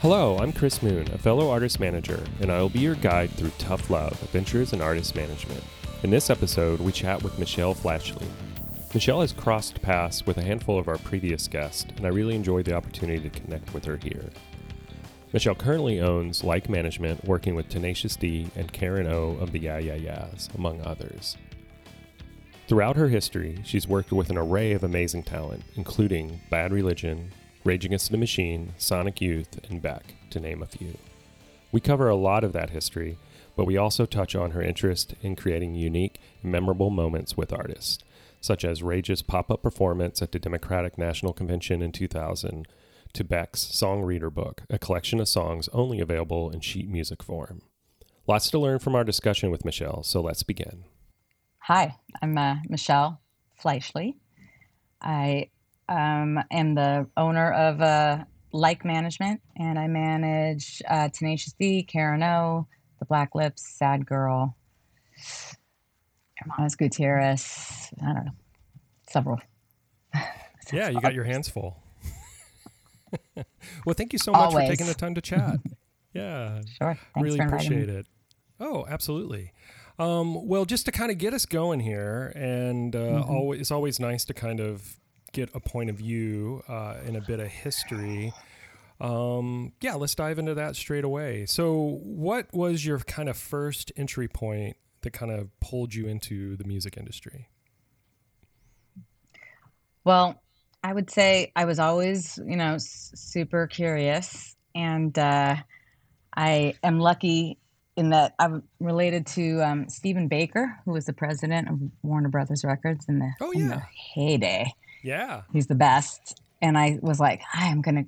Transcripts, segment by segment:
Hello, I'm Chris Moon, a fellow artist manager, and I will be your guide through tough love, adventures, in artist management. In this episode, we chat with Michelle Flashley. Michelle has crossed paths with a handful of our previous guests, and I really enjoyed the opportunity to connect with her here. Michelle currently owns Like Management, working with Tenacious D and Karen O of the Yeah Yeah Yeahs, among others. Throughout her history, she's worked with an array of amazing talent, including Bad Religion, Rage Against the Machine, Sonic Youth, and Beck, to name a few. We cover a lot of that history, but we also touch on her interest in creating unique memorable moments with artists, such as Rage's pop up performance at the Democratic National Convention in 2000, to Beck's Song Reader Book, a collection of songs only available in sheet music form. Lots to learn from our discussion with Michelle, so let's begin. Hi, I'm uh, Michelle Fleischle. I um, am the owner of uh, Like Management, and I manage uh, Tenacious D, Karen O, The Black Lips, Sad Girl, Hermanos Gutierrez. I don't know, several. yeah, you got your hands full. well, thank you so much Always. for taking the time to chat. Yeah, Sure. Thanks really appreciate me. it. Oh, absolutely. Um, well, just to kind of get us going here, and uh, Mm-hmm. always, it's always nice to kind of get a point of view uh, and a bit of history. Um, yeah, let's dive into that straight away. So, what was your kind of first entry point that kind of pulled you into the music industry? Well, I would say I was always, you know, s- super curious, and uh, I am lucky in that I'm related to um, Stephen Baker, who was the president of Warner Brothers Records in the, Oh, in the heyday. Yeah. He's the best, and I was like, I am gonna,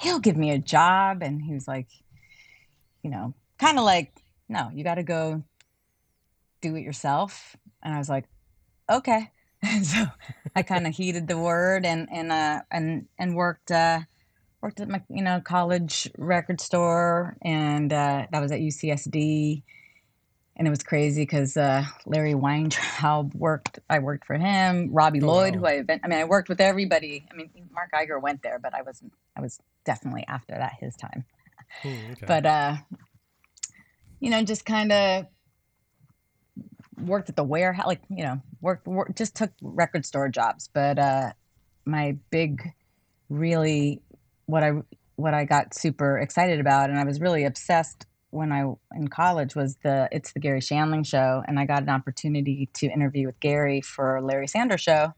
he'll give me a job, and he was like, you know, kind of like, no, you got to go do it yourself, and I was like, okay. And so I kind of heeded the word and and uh and and worked uh worked at my you know college record store. And uh that was at UCSD and it was crazy because uh Larry Weintraub worked I worked for him Robbie Oh, Lloyd wow. who I I mean I worked with everybody I mean Mark Iger went there but I wasn't I was definitely after that his time Hmm, okay. but uh you know just kind of worked at the warehouse like you know worked, worked just took record store jobs but uh my big really what i what i got super excited about and i was really obsessed when i in college was the it's the garry shandling show and i got an opportunity to interview with garry for larry sanders show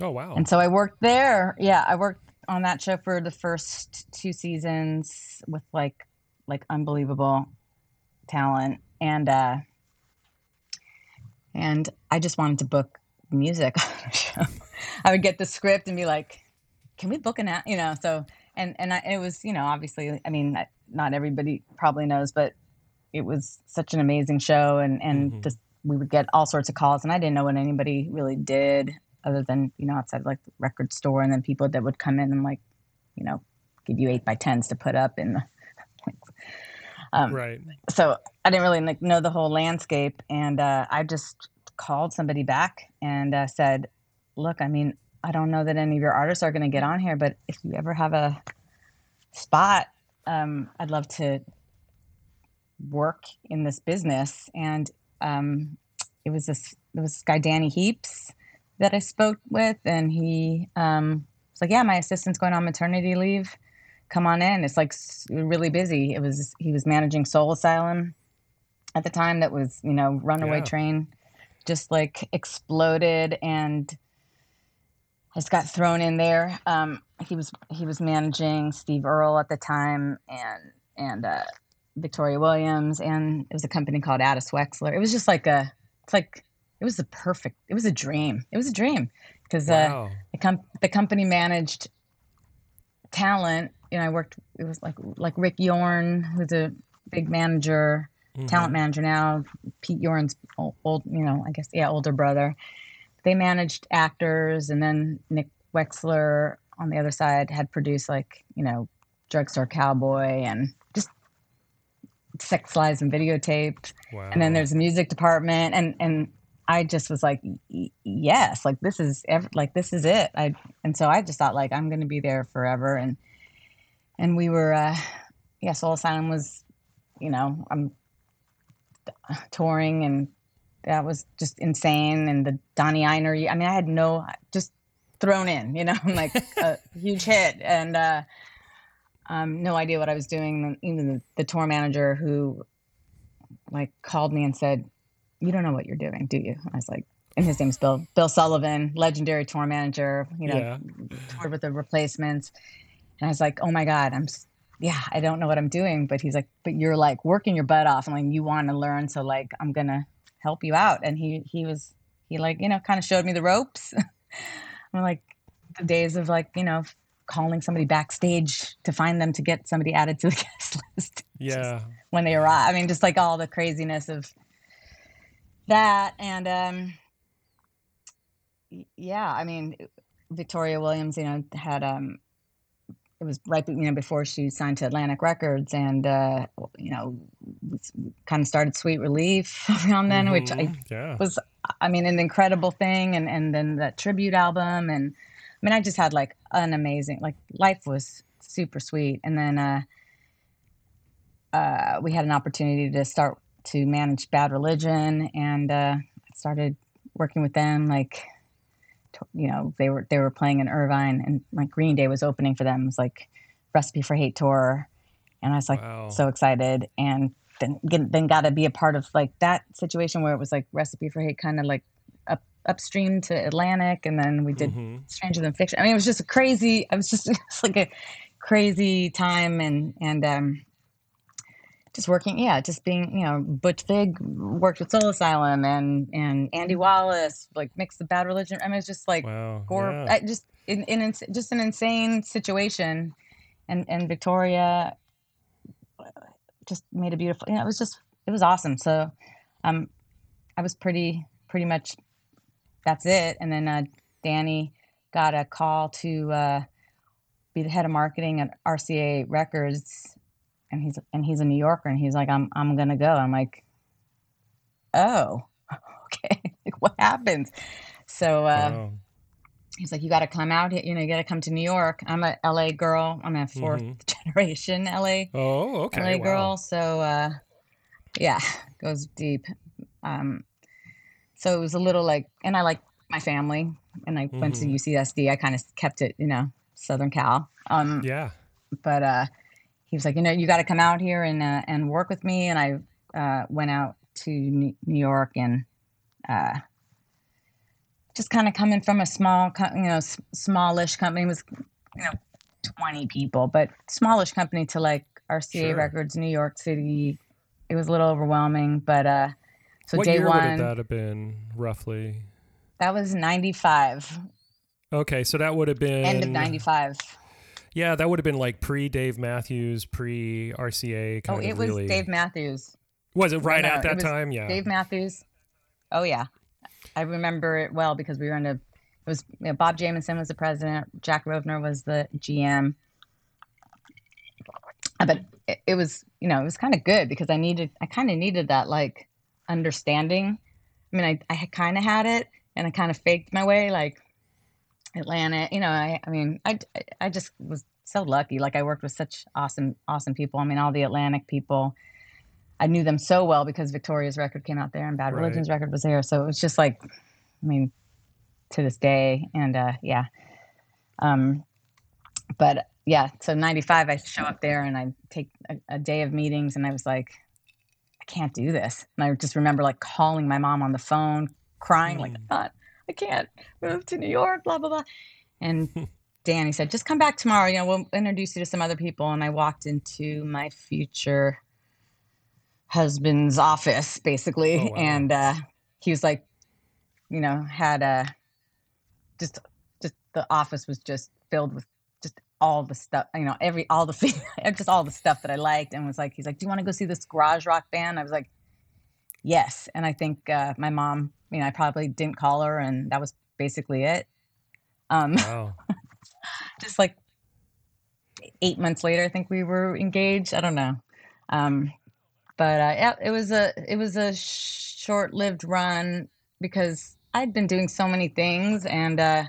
oh, wow. and so I worked there. Yeah, I worked on that show for the first two seasons with like like unbelievable talent and uh and I just wanted to book music on the show. I would get the script and be like, "Can we book an act?" You know, so and and I, it was you know obviously I mean not everybody probably knows, but it was such an amazing show and and Mhm. just we would get all sorts of calls and I didn't know what anybody really did other than you know outside like the record store and then people that would come in and like you know give you eight by tens to put up in the um, right. so I didn't really like know the whole landscape, and uh, I just called somebody back and uh, said, "Look, I mean, I don't know that any of your artists are going to get on here, but if you ever have a spot, um, I'd love to work in this business." And um, it was this it was this guy Danny Heaps that I spoke with, and he um, was like, "Yeah, my assistant's going on maternity leave." come on in. It's like really busy. It was he was managing Soul Asylum at the time. That was you know Runaway Yeah. Train, just like exploded and just got thrown in there. Um, he was he was managing Steve Earle at the time and and uh, Victoria Williams, and it was a company called Addis Wechsler. It was just like a it's like it was a perfect. It was a dream. It was a dream because uh, the, com- the company managed talent. You know, I worked. It was like like Rick Yorn, who's a big manager, Mhm. talent manager now. Pete Yorn's old, old, you know, I guess yeah, older brother. They managed actors, and then Nick Wechsler on the other side had produced like you know, Drugstore Cowboy and just Sex Lies and Videotaped. Wow. and then there's the music department and and i just was like yes like this is ev- like this is it. I and so i just thought like i'm going to be there forever. And and we were uh yeah, Soul Asylum was, you know, I'm touring and that was just insane. And the Donnie Einer, I mean, I had no, just thrown in, you know, like a huge hit and uh, um, no idea what I was doing. Even the, the tour manager who like called me and said, "You don't know what you're doing, do you?" I was like, and his name's Bill Bill Sullivan, legendary tour manager. You know, yeah. toured with the Replacements, and I was like, "Oh my god, I'm." Yeah, I don't know what I'm doing, but he's like, but you're like working your butt off, and like you want to learn, so like I'm gonna help you out. And he he was he like you know kind of showed me the ropes. I'm like the days of like you know calling somebody backstage to find them to get somebody added to the guest list. Yeah. when they arrive. I mean, just like all the craziness of that. And um, yeah, I mean, Victoria Williams, you know, had um, it was right you know before she signed to Atlantic Records, and uh, you know, kind of started Sweet Relief around then, mm-hmm. which I mm-hmm. yeah. was, I mean, an incredible thing, and and then that tribute album, and I mean, I just had like an amazing, like life was super sweet. And then uh, uh, we had an opportunity to start to manage Bad Religion, and uh, started working with them. Like, you know, they were they were playing in Irvine, and like Green Day was opening for them. It was like Recipe for Hate tour, and I was like wow. so excited. And then then got to be a part of like that situation where it was like Recipe for Hate, kind of like up upstream to Atlantic, and then we did mm-hmm. Stranger Than Fiction. I mean, it was just a crazy. I was just it was like a crazy time, and and um, just working. Yeah, just being you know Butch Vig worked with Soul Asylum, and and Andy Wallace like mixed the Bad Religion. I mean, it's just like wow, gore. Yeah. I, just in, in just an insane situation, and and Victoria just made a beautiful. You know, it was just it was awesome. So, um, I was pretty pretty much that's it. And then uh, Danny got a call to uh, be the head of marketing at RCA Records, and he's and he's a New Yorker, and he's like, "I'm I'm gonna go." I'm like, "Oh, okay, what happens?" So uh, wow. he's like, "You got to come out here. You know, you got to come to New York." I'm a LA girl. I'm a 4th mm-hmm. generation LA. Oh, okay, LA wow. girl. So uh, yeah, goes deep. Um, so it was a little like, and I like my family, and I mm-hmm. went to mm-hmm. UCSD. I kind of kept it, you know, Southern Cal. Um, yeah. But uh, he was like, you know, you got to come out here and uh, and work with me. And I uh, went out to New York and uh, just kind of coming from a small, you know, smallish company it was, you know, twenty people, but smallish company to like RCA sure. Records, New York City. It was a little overwhelming, but uh, so what day year one, would that have been roughly? That was ninety five. Okay, so that would have been end of ninety five. Yeah, that would have been like pre Dave Matthews, pre RCA. oh, it was really... Dave Matthews. Was it right no, at that time? Yeah, Dave Matthews. Oh yeah, I remember it well because we were in a. It was you know, Bob Jamieson was the president. Jack Rovner was the GM. Uh, but it, it was, you know, it was kind of good because I needed, I kind of needed that like understanding. I mean, I, I kind of had it and I kind of faked my way, like Atlanta, you know, I, I mean, I, I just was so lucky. Like I worked with such awesome, awesome people. I mean, all the Atlantic people, I knew them so well because Victoria's record came out there and Bad right. Religion's record was there. So it was just like, I mean, to this day. And uh, yeah. Um, but yeah, so 95, I show up there and I take a, a day of meetings and I was like, I can't do this. And I just remember like calling my mom on the phone, crying, mm. like, not, I can't move to New York, blah, blah, blah. And Danny said, just come back tomorrow. You know, we'll introduce you to some other people. And I walked into my future husband's office, basically. Oh, wow. And uh, he was like, you know, had a just, just the office was just filled with just all the stuff, you know, every all the just all the stuff that I liked, and was like, he's like, "Do you want to go see this garage rock band?" I was like, "Yes," and I think uh, my mom, you know, I probably didn't call her, and that was basically it. Um, wow. just like eight months later, I think we were engaged. I don't know, um, but uh, yeah, it was a it was a short-lived run because I'd been doing so many things, and uh,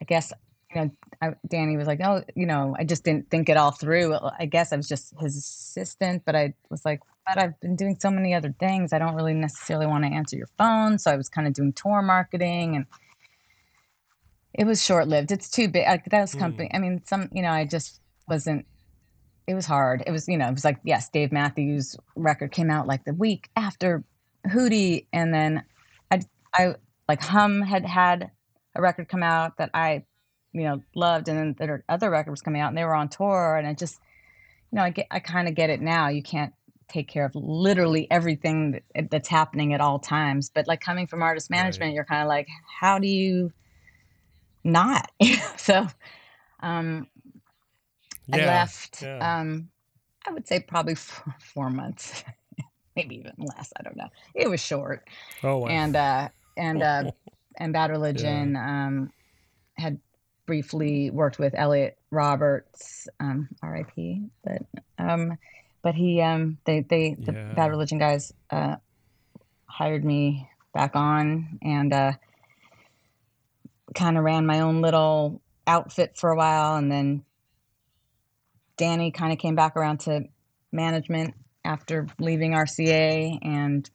I guess you know, I, Danny was like, oh, you know, I just didn't think it all through. I guess I was just his assistant, but I was like, but I've been doing so many other things. I don't really necessarily want to answer your phone. So I was kind of doing tour marketing and it was short lived. It's too big. Like, that was company. Mm. I mean, some, you know, I just wasn't, it was hard. It was, you know, it was like, yes, Dave Matthews record came out like the week after Hootie. And then I, I like Hum had had a record come out that I you know loved and then there other records coming out and they were on tour and i just you know i get i kind of get it now you can't take care of literally everything that, that's happening at all times but like coming from artist management right. you're kind of like how do you not so um yeah, i left yeah. um i would say probably four, four months maybe even less i don't know it was short oh wow. and uh and uh and bad religion yeah. um had briefly worked with Elliot Roberts, um, R.I.P. But um, but he um, they they the yeah. Bad Religion guys uh, hired me back on and uh, kind of ran my own little outfit for a while, and then Danny kind of came back around to management after leaving RCA, and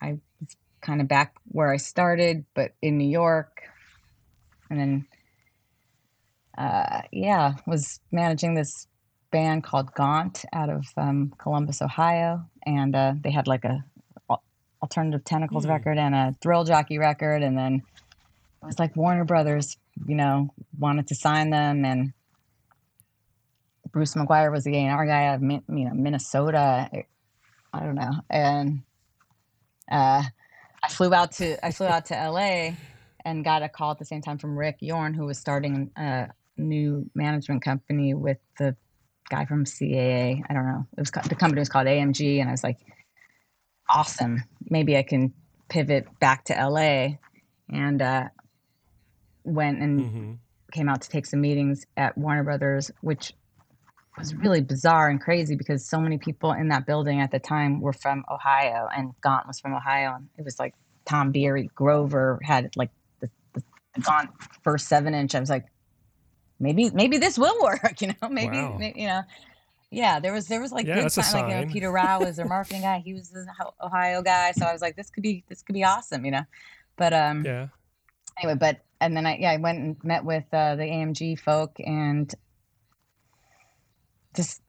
I was kind of back where I started, but in New York, and then uh, yeah, was managing this band called Gaunt out of um, Columbus, Ohio, and uh, they had like a alternative tentacles mm. record and a thrill jockey record, and then it was like Warner Brothers, you know, wanted to sign them, and Bruce McGuire was the A&R guy out of you know Minnesota. I don't know, and uh, I flew out to I flew out to LA and got a call at the same time from Rick Yorn, who was starting a new management company with the guy from CAA. I don't know. It was the company was called AMG, and I was like, awesome. Maybe I can pivot back to LA, and uh, went and mm-hmm. came out to take some meetings at Warner Brothers, which was really bizarre and crazy because so many people in that building at the time were from Ohio, and Gaunt was from Ohio, and it was like Tom Beery, Grover had like the, the Gaunt first seven inch. I was like, maybe maybe this will work. You know, maybe, wow. maybe you know. Yeah, there was there was like yeah, good time. Like you know, Peter Rao was their marketing guy. He was the Ohio guy, so I was like, this could be this could be awesome, you know. But um, yeah. Anyway, but and then I yeah I went and met with uh, the AMG folk and just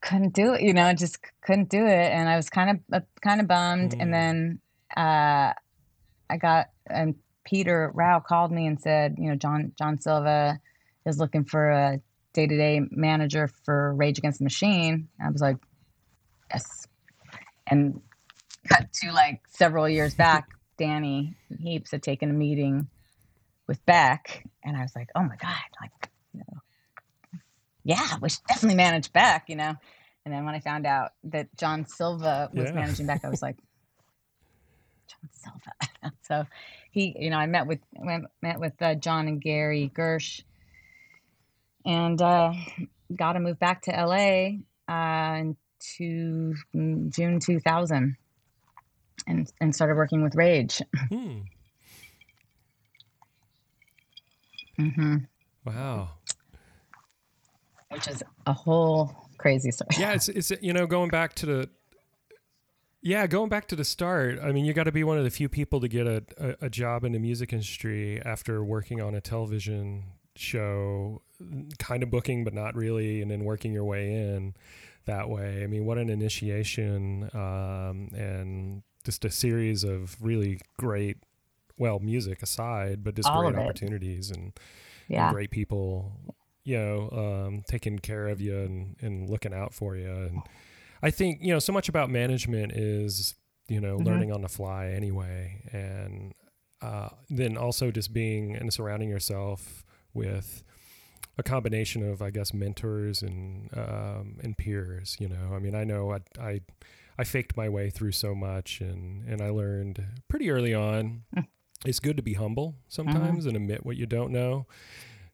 couldn't do it. You know, just couldn't do it, and I was kind of uh, kind of bummed. Mm. And then uh, I got and Peter Rao called me and said, you know, John John Silva is looking for a day to day manager for Rage Against the Machine. I was like, yes. And cut to like several years back, Danny Heaps had taken a meeting with Beck, and I was like, oh my god, like, you know, yeah, we should definitely manage Beck, you know. And then when I found out that John Silva was yeah. managing Beck, I was like, John Silva. so he, you know, I met with met with uh, John and Gary Gersh, and uh, got to move back to LA uh, to June 2000, and and started working with Rage. Hmm. mm-hmm. Wow. Which is a whole crazy story. Yeah, it's it's you know going back to the yeah, going back to the start, I mean, you got to be one of the few people to get a, a, a, job in the music industry after working on a television show, kind of booking, but not really, and then working your way in that way. I mean, what an initiation um, and just a series of really great, well, music aside, but just All great opportunities and, yeah. and, great people, you know, um, taking care of you and, and looking out for you. And, I think you know so much about management is you know mm-hmm. learning on the fly anyway, and uh, then also just being and surrounding yourself with a combination of I guess mentors and um, and peers. You know, I mean, I know I, I I faked my way through so much, and and I learned pretty early on. Mm. It's good to be humble sometimes mm-hmm. and admit what you don't know,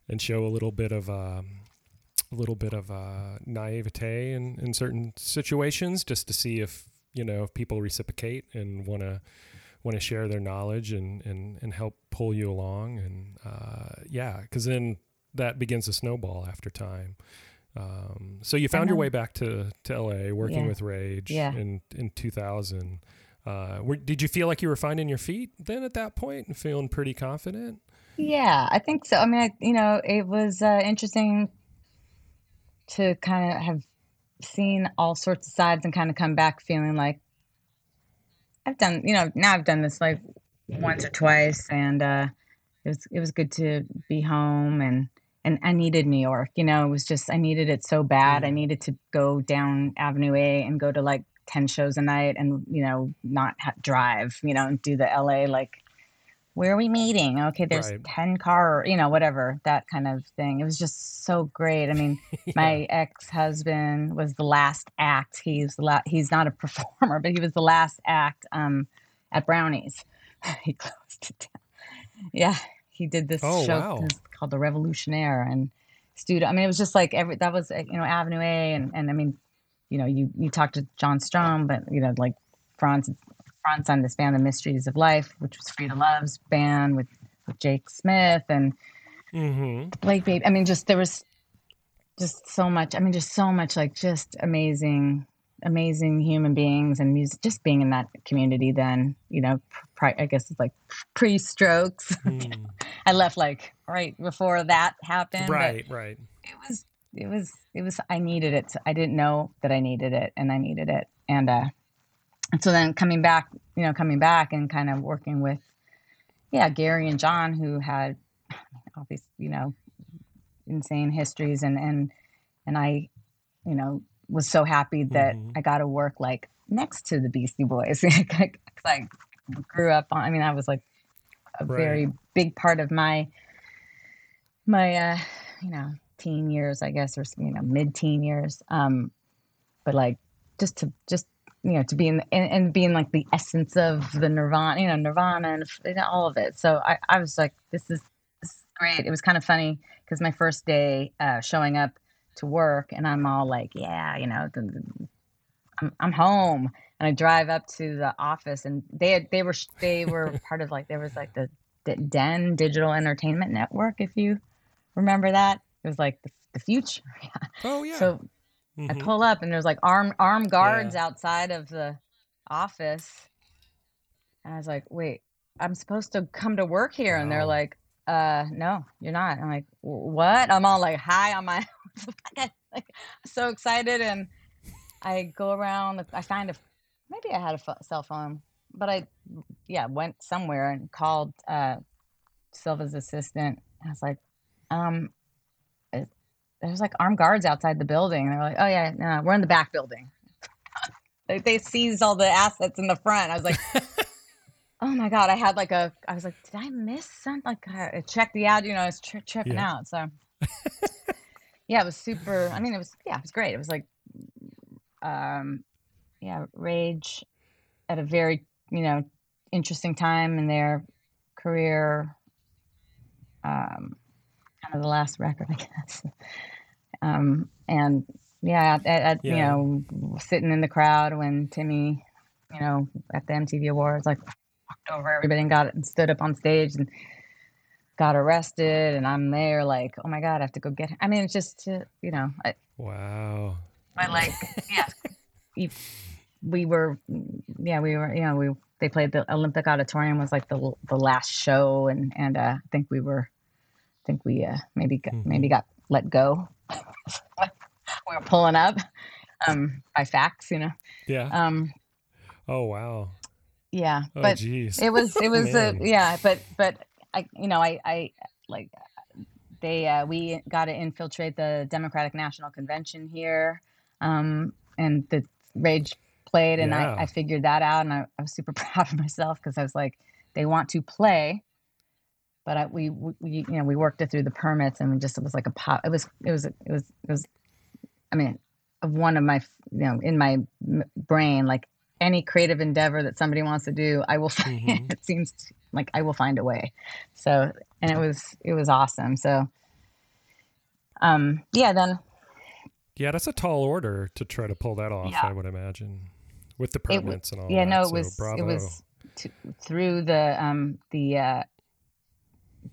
and show a little bit of um, a little bit of uh, naivete in, in certain situations just to see if you know if people reciprocate and want to want to share their knowledge and and and help pull you along and uh, yeah, because then that begins to snowball after time. Um, so you found your way back to, to LA working Yeah. with Rage Yeah. in, in 2000. Uh, were, did you feel like you were finding your feet then at that point and feeling pretty confident? Yeah, I think so. I mean, I, you know, it was uh, interesting to kind of have seen all sorts of sides and kind of come back feeling like I've done, you know, now I've done this like once or twice, and uh, it was it was good to be home and and I needed New York. You know, it was just I needed it so bad. I Mm. needed to go down Avenue A and go to like ten shows a night, and you know, not ha- drive. You know, and do the LA like where are we meeting? Okay, there's Right. 10 car, you know, whatever, that kind of thing. It was just so great. I mean, my ex-husband was the last act. He's the la- he's not a performer, but he was the last act um, at Brownies. he closed it down. Yeah, he did this Oh, show wow. called The Revolutionaire and studio. I mean, it was just like every that was uh, you know Avenue A and and I mean, you know, you you talked to John Strom, but you know, like Franz Franz on this band, The Mysteries of Life, which was Freda Love's band with, with Jake Smith and Mm-hmm. Blake Baby. I mean, just there was just so much. I mean, just so much like just amazing, amazing human beings and music. Just being in that community, then you know, pri- I guess it's like pre-strokes. Mm. I left like right before that happened. Right, right. it was it was it was I needed it. I didn't know that I needed it and I needed it. And uh and so then coming back, you know, coming back and kind of working with yeah, Gary and John who had all these, you know, insane histories and and and I, you know, was so happy that Mhm. I got to work like next to the Beastie Boys. I grew up on I mean, I was like a Right. very big part of my my uh you know teen years i guess or you know mid-teen years um but like just to just you know to be in and, and being like the essence of the nirvana you know nirvana and know, all of it. So i i was like this is this is great. It was kind of funny because my first day uh showing up to work and i'm all like yeah you know the, the- I'm, I'm home. And i drive up to the office and they had they were they were part of like there was like the, the den digital entertainment network if you remember that. It was like the, the future. Oh, yeah. so I Mhm. pull up and there's like armed armed guards outside of the office. And I was like, wait, I'm supposed to come to work here. And they're like, uh, no, you're not. I'm like, what? I'm all like high on my like so excited. And I go around, I find a maybe I had a cell phone, but I yeah, went somewhere and called uh Silva's assistant. I was like, um, there's like armed guards outside the building. And they're like, oh yeah, no, we're in the back building. they, they seized all the assets in the front. I was like, oh my god, I had like a, I was like, did I miss something? Like I checked the ad, you know, I was tri- tripping Yeah. out. So yeah, it was super. I mean, it was yeah, it was great. It was like, um, yeah, rage at a very you know interesting time in their career. Um, kind of the last record, I guess. Um, and yeah, at, at, you know, sitting in the crowd when Timmy, you know, at the MTV Awards, like walked over everybody and got and stood up on stage and got arrested, and I'm there like, oh my god, I have to go get. Him. I mean, it's just uh, you know, I, Wow. but like, yeah, you- we were, yeah, we were, you know, we they played the Olympic Auditorium was like the the last show, and and uh, I think we were, think we uh, maybe got, Mhm. maybe got let go. we were pulling up um, by fax, you know. Yeah. Um, oh, wow. yeah, Oh, but geez. it was it was Man. yeah, but but I you know I I like they uh, we got to infiltrate the Democratic National Convention here, um, and the Rage played, and Yeah. I, I figured that out, and I, I was super proud of myself because I was like, they want to play, but I, we, we you know we worked it through the permits, and we just it was like a pop. It was it was it was it was, I mean, of one of my you know in my brain like any creative endeavor that somebody wants to do, I will. Find, Mhm. it seems like I will find a way. So, and it was it was awesome. So, um, yeah. Then Yeah, that's a tall order to try to pull that off, Yeah. I would imagine. With the permits and all yeah, that. no, it so was bravo. it was to, through the um, the uh,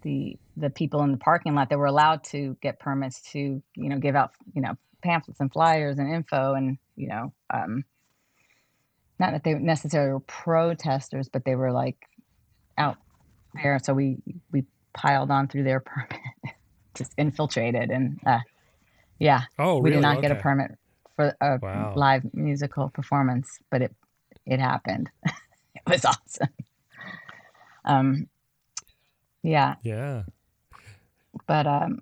the the people in the parking lot that were allowed to get permits to you know give out you know pamphlets and flyers and info and you know um, not that they necessarily were protesters, but they were like out there. So we we piled on through their permit, just infiltrated, and uh, yeah, oh, we really? did not okay. get a permit for a Wow. live musical performance, but it it happened. it was awesome. Um, yeah, Yeah. but um,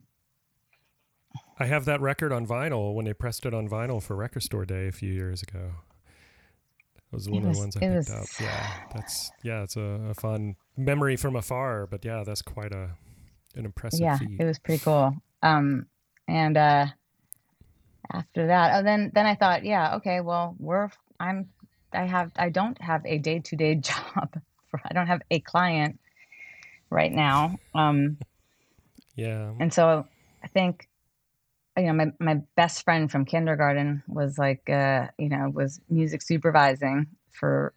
I have that record on vinyl when they pressed it on vinyl for Record Store Day a few years ago. That was one of was- the ones I picked was- up. Yeah, that's yeah, it's a, a fun memory from afar. But yeah, that's quite a an impressive yeah, feat. it was pretty cool. Um, and uh, after that, oh, then then I thought, yeah, okay, well, we're I'm I have I don't have a day to day job. For, I don't have a client right now. Um, yeah. and so I think you know my my best friend from kindergarten was like uh, you know was music supervising for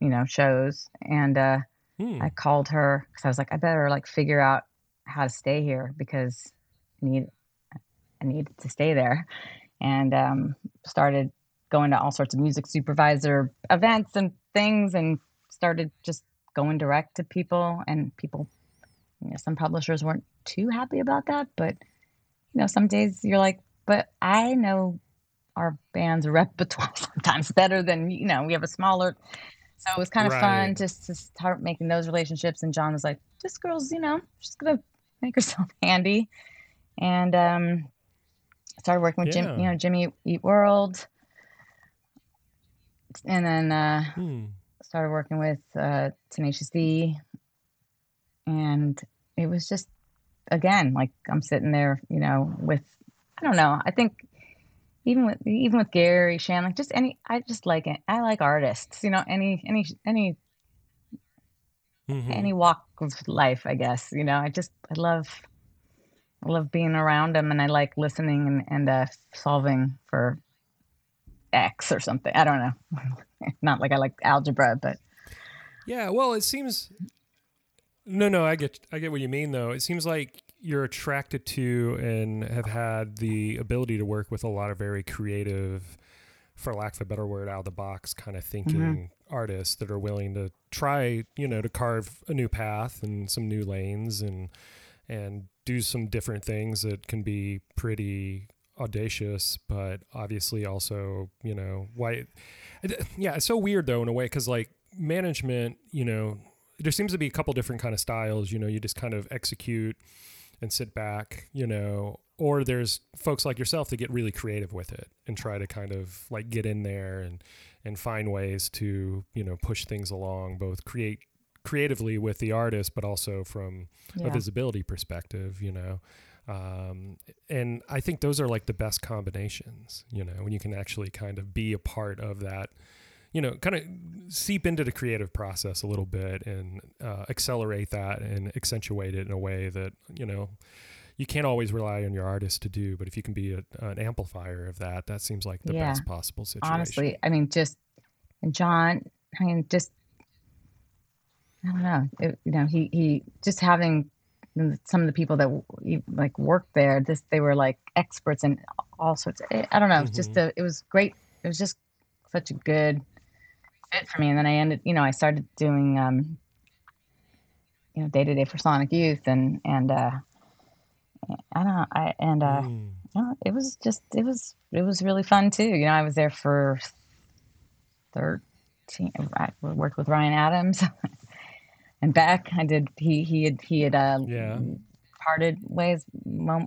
you know shows and uh, Hmm. I called her because I was like, I better like figure out how to stay here because I need I need to stay there, and um, started going to all sorts of music supervisor events and things, and started just going direct to people, and people, you know, some publishers weren't too happy about that, but you know, some days you're like, but I know our band's repertoire sometimes better than you know we have a smaller so it was kind of fun just to start making those relationships and john was like this girl's you know she's gonna make herself handy and um started working with jim you know jimmy eat world and then uh Hmm. Started working with uh tenacious d. And it was just again like i'm sitting there you know with i don't know i think even with even with gary shan like just any i just like it. I like artists you know any any any Mhm. any walk of life i guess you know i just i love i love being around them and i like listening and, and uh solving for x or something. I don't know not like i like algebra but Yeah, well, it seems. No, no, I get, I get what you mean, though. It seems like you're attracted to and have had the ability to work with a lot of very creative, for lack of a better word, out of the box kind of thinking mm-hmm. artists that are willing to try, you know, to carve a new path and some new lanes and and do some different things that can be pretty audacious, but obviously also, you know, why. Uh, yeah, it's so weird though in a way because like management, you know, there seems to be a couple different kind of styles. You know, you just kind of execute and sit back, you know, or there's folks like yourself that get really creative with it and try to kind of like get in there and and find ways to you know push things along, both create creatively with the artist, but also from a visibility perspective, you know. Um, and I think those are like the best combinations, you know, when you can actually kind of be a part of that, you know, kind of seep into the creative process a little bit and uh, accelerate that and accentuate it in a way that, you know, you can't always rely on your artist to do, but if you can be a, an amplifier of that, that seems like the Yeah. best possible situation. honestly i mean just john i mean just i don't know it, you know he he just having some of the people that like worked there this they were like experts in all sorts of, i don't know it's just a, it was great it was just such a good fit for me and then i ended you know i started doing um you know day to day for sonic youth and and uh i don't know i and uh Mm. no, it was just it was it was really fun too. You know, I was there for thirteen. I worked with Ryan Adams and Beck. I did. He he had he had uh, Yeah. parted ways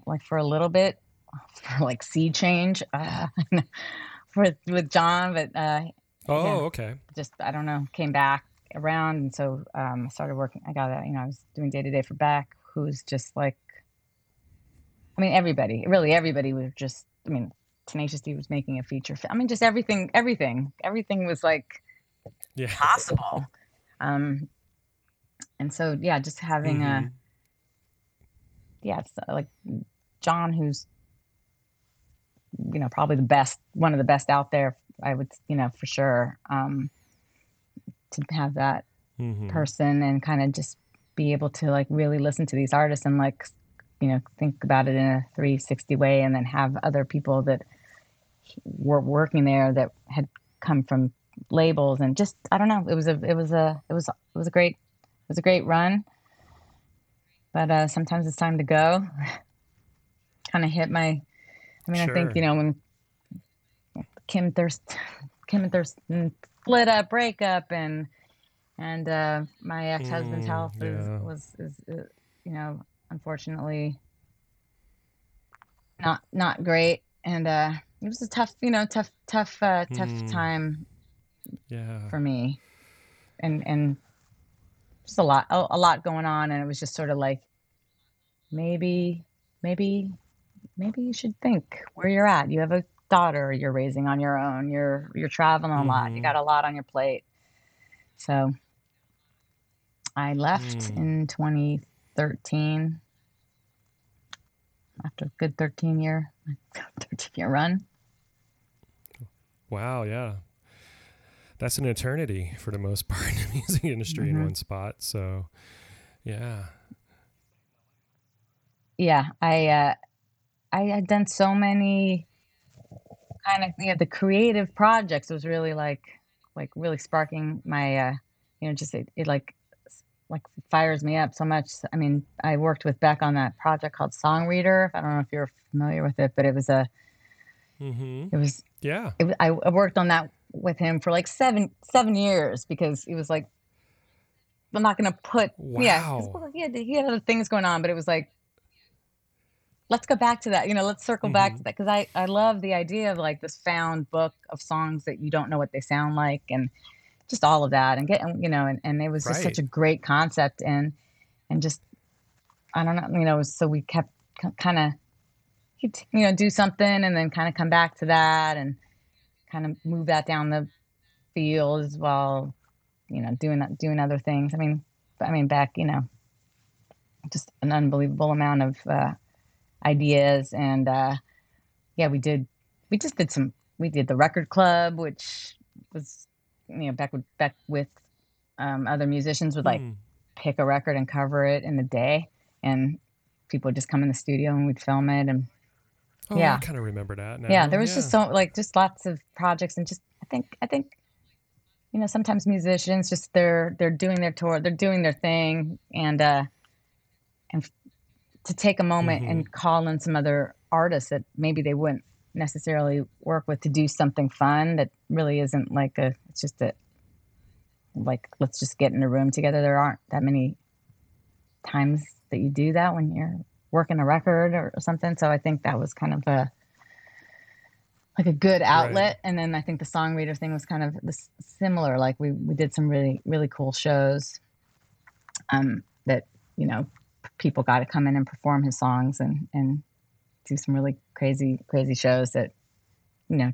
like for a little bit for like sea change uh, with with John, but uh, Oh, Yeah. okay. just I don't know came back around, and so um, I started working. I got you know I was doing day to day for Beck, who's just like, I mean everybody, really everybody was just. I mean, Tenacious D was making a feature. I mean, just everything, everything, everything was like Yeah. possible. um, and so yeah, just having a Mhm. yeah, it's uh, like John, who's you know probably the best, one of the best out there. I would you know for sure um, to have that mm-hmm. person and kind of just be able to like really listen to these artists and like you know think about it in a 360 way and then have other people that were working there that had come from labels and just I don't know it was a it was a it was it was a great was a great run but uh sometimes it's time to go kind of hit my I mean sure. I think you know when Kim Thurst Kim and Thurston split up breakup and and uh my ex-husband's mm, health yeah. is, was is uh, you know unfortunately not not great and uh it was a tough you know tough tough uh tough mm. time yeah for me and and just a lot a, a lot going on and it was just sort of like maybe maybe maybe you should think where you're at you have a daughter you're raising on your own you're you're traveling a mm-hmm. lot you mm-hmm. got a lot on your plate so i left mm. in 2013 after a good 13 year 13 year run wow yeah that's an eternity for the most part in the music industry mm-hmm. in one spot. So, yeah. Yeah, I uh, I had done so many kind of yeah the creative projects was really like like really sparking my uh, you know just it, it like like fires me up so much. I mean, I worked with Beck on that project called Song Reader. I don't know if you're familiar with it, but it was a mm-hmm. it was yeah. It, I worked on that with him for like seven seven years because he was like, I'm not gonna put wow. yeah he had he had other things going on, but it was like, let's go back to that. You know, let's circle mm-hmm. back to that because I I love the idea of like this found book of songs that you don't know what they sound like and just all of that and getting you know and, and it was just right. such a great concept and and just I don't know you know so we kept kind of you know do something and then kind of come back to that and kind of move that down the field as well, you know, doing that doing other things. I mean, I mean, back, you know, just an unbelievable amount of uh, ideas, and uh, yeah, we did. We just did some. We did the record club, which was, you know, back with back with um, other musicians would like mm. pick a record and cover it in a day, and people would just come in the studio and we'd film it and Oh, yeah. I kind of remember that. Now. Yeah, there was yeah. just so like just lots of projects and just I think I think you know sometimes musicians just they're they're doing their tour, they're doing their thing and uh and to take a moment mm-hmm. and call in some other artists that maybe they wouldn't necessarily work with to do something fun that really isn't like a it's just a like let's just get in a room together there aren't that many times that you do that when you're working a record or something. So I think that was kind of a like a good outlet. Right. And then I think the song reader thing was kind of this similar. Like we we did some really really cool shows um, that you know people got to come in and perform his songs and and do some really crazy crazy shows that you know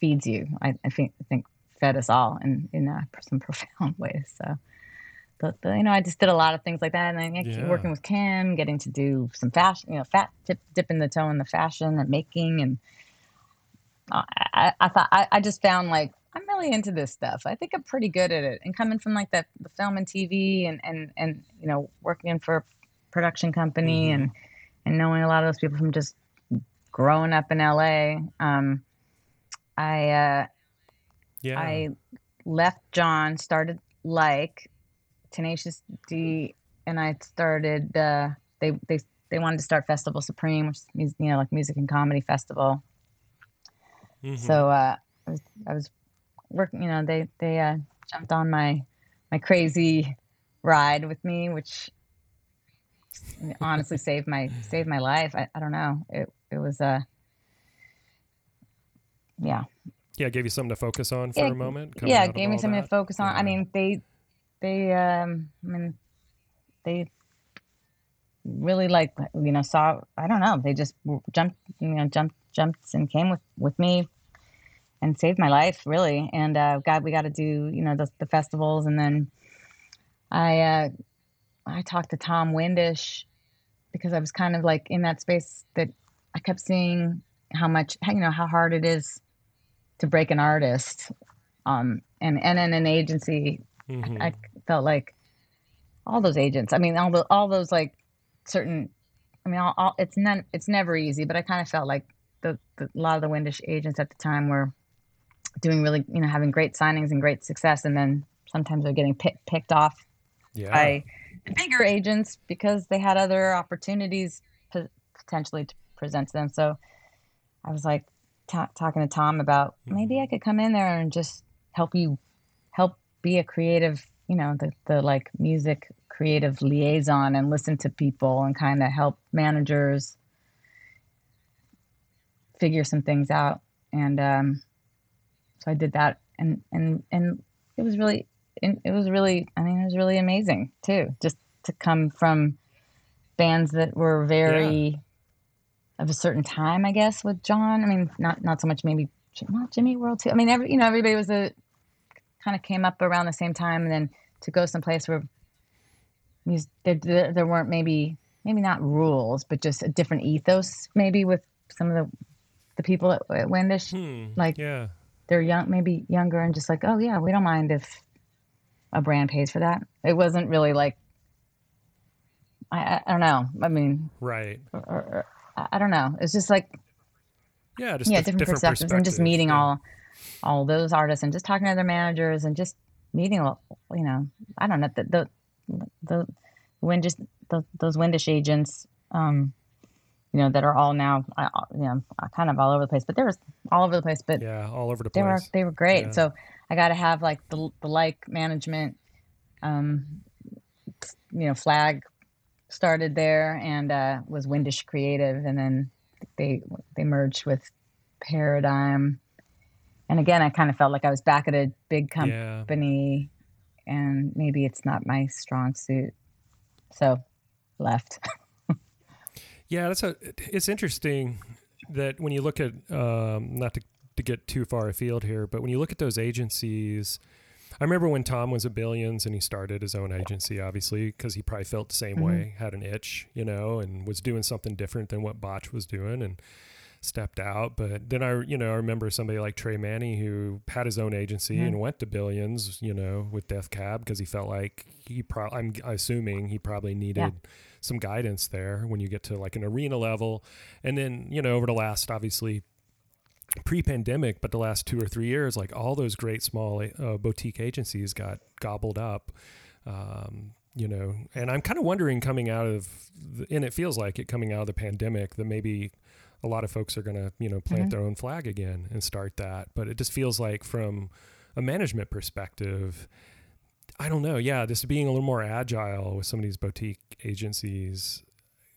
feeds you. I, I think I think fed us all in in uh, some profound ways. So but, you know, I just did a lot of things like that, and then yeah. working with Kim, getting to do some fashion, you know, fat dip, dipping the toe in the fashion and making, and uh, I, I thought I, I, just found like I'm really into this stuff. I think I'm pretty good at it, and coming from like the, the film and TV, and and and you know, working for a production company, mm-hmm. and and knowing a lot of those people from just growing up in LA, um, I uh, yeah. I left John, started like Tenacious D and I started. Uh, they they they wanted to start Festival Supreme, which is you know like music and comedy festival. Mm-hmm. So uh, I was I was working. You know they they uh, jumped on my my crazy ride with me, which honestly saved my saved my life. I, I don't know. It it was a uh, yeah. Yeah, gave you something to focus on for a moment. Yeah, gave me something that. to focus on. Yeah. I mean, they they um I mean they really like you know saw I don't know they just jumped you know jumped jumped and came with with me and saved my life really. And uh God we got to do you know the, the festivals. And then I uh I talked to Tom Windish because I was kind of like in that space that I kept seeing how much you know how hard it is to break an artist um and and in an agency Mm-hmm. I, felt like all those agents. I mean, all the all those like certain. I mean, all, all it's none. It's never easy, but I kind of felt like the, the a lot of the Windish agents at the time were doing really, you know, having great signings and great success, and then sometimes they're getting pick, picked off yeah. by bigger agents because they had other opportunities potentially to present to them. So I was like t- talking to Tom about maybe I mm-hmm. could come in there and just help you be a creative, you know, the, the like music creative liaison and listen to people and kind of help managers figure some things out. And um, so I did that, and and and it was really, it was really, I mean, it was really amazing too, just to come from bands that were very yeah. of a certain time, I guess, with John. I mean, not not so much maybe not Jimmy World too. I mean, every you know everybody was a kind of came up around the same time, and then to go someplace where there, there weren't maybe maybe not rules, but just a different ethos maybe with some of the the people at, at Windish. Hmm, like yeah. they're young, maybe younger, and just like, oh yeah, we don't mind if a brand pays for that. It wasn't really like I, I don't know. I mean, right? Or, or, I don't know. It's just like yeah, just yeah, different, different perspectives, and just meeting yeah. all all those artists and just talking to their managers and just meeting, you know, I don't know the the the Windish the, those Windish agents, um, you know, that are all now, uh, you know, kind of all over the place. But there was all over the place. But yeah, all over the place. They were they were great. Yeah. So I got to have like the the like management, um, you know, flag started there and uh, was Windish Creative, and then they they merged with Paradigm and again, I kind of felt like I was back at a big company, yeah. and maybe it's not my strong suit, so left. yeah, that's a. It's interesting that when you look at um, not to to get too far afield here, but when you look at those agencies. I remember when Tom was at Billions and he started his own agency, obviously, because he probably felt the same mm-hmm. way, had an itch, you know, and was doing something different than what Boche was doing. And stepped out. But then I, you know, I remember somebody like Trey Manny who had his own agency mm-hmm. and went to billions, you know, with Death Cab because he felt like he probably, I'm assuming he probably needed yeah. some guidance there when you get to like an arena level. And then, you know, over the last, obviously, pre-pandemic but the last two or three years like all those great small uh, boutique agencies got gobbled up um, you know and i'm kind of wondering coming out of the, and it feels like it coming out of the pandemic that maybe a lot of folks are going to you know plant mm-hmm. their own flag again and start that but it just feels like from a management perspective i don't know yeah this being a little more agile with some of these boutique agencies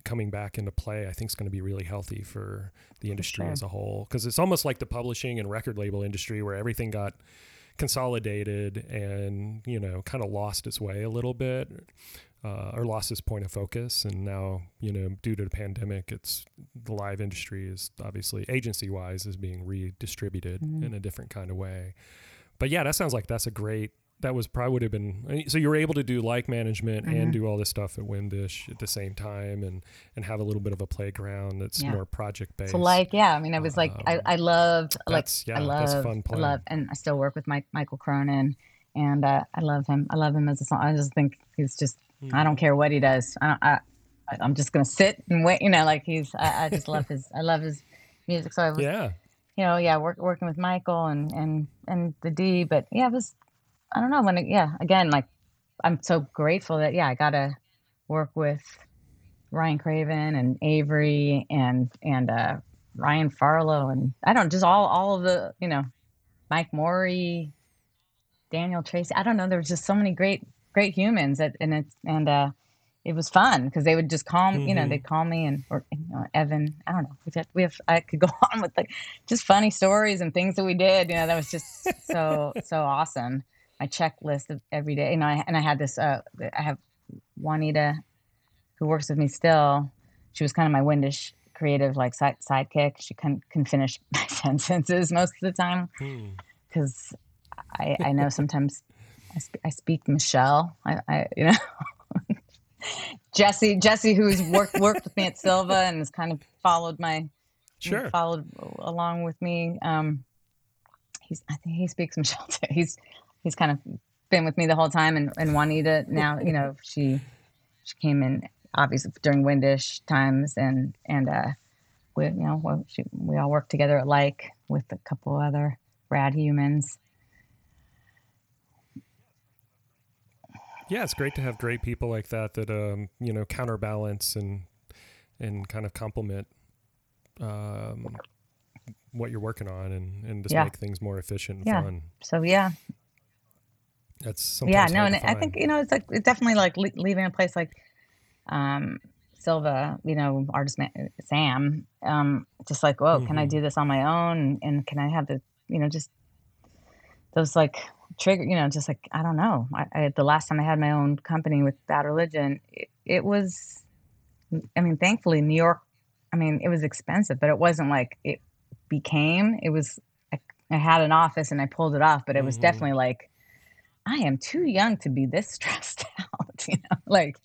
coming back into play i think is going to be really healthy for the industry sure. as a whole because it's almost like the publishing and record label industry where everything got consolidated and you know kind of lost its way a little bit uh, or lost its point of focus. And now, you know, due to the pandemic, it's the live industry is obviously agency wise is being redistributed mm-hmm. in a different kind of way. But yeah, that sounds like that's a great. That was probably would have been so you were able to do like management mm-hmm. and do all this stuff at Windish at the same time and and have a little bit of a playground that's yeah. more project based. So like yeah, I mean I was like I, I loved like yeah, I love fun I love and I still work with Mike Michael Cronin and uh, I love him. I love him as a song. I just think he's just Mm-hmm. I don't care what he does. I, I I'm just gonna sit and wait. You know, like he's. I, I just love his. I love his music. So I was, yeah. You know, yeah, work, working with Michael and and and the D, but yeah, it was. I don't know when. It, yeah, again, like I'm so grateful that yeah, I got to work with Ryan Craven and Avery and and uh, Ryan Farlow and I don't just all all of the you know Mike Morey, Daniel Tracy. I don't know. There was just so many great great humans and it's and uh it was fun because they would just call me, mm-hmm. you know, mm-hmm. they'd call me and or you know, Evan, I don't know, we have, we have I could go on with like just funny stories and things that we did, you know, that was just so so awesome. My checklist of every day, you know, I, and I had this. Uh, I have Juanita, who works with me still. She was kind of my Windish creative like side, sidekick. She can can finish my sentences most of the time because hmm. I I know sometimes I, sp- I speak Michelle. I, I you know Jesse Jesse who's worked worked with me at Silva and has kind of followed my sure followed along with me. Um, he's I think he speaks Michelle too. He's he's kind of been with me the whole time, and, and Juanita now, you know, she she came in obviously during Windish times, and and uh, we you know well, she, we all worked together at like with a couple other rad humans. Yeah, it's great to have great people like that that um, you know counterbalance and and kind of complement um, what you're working on and and just Yeah. make things more efficient and Yeah. fun. So yeah, That's something. yeah, no, and I think you know it's like it's definitely like leaving a place like um, Silva, you know, artist man, Sam, um, just like, whoa, can I Mhm. do this on my own, and can I have the, you know, just those like trigger, you know, just like I don't know. I, I the last time I had my own company with Bad Religion, it, it was, I mean, thankfully New York, I mean, it was expensive, but it wasn't like it became. It was I, I had an office and I pulled it off, but it was Mhm. definitely like I am too young to be this stressed out, you know, like,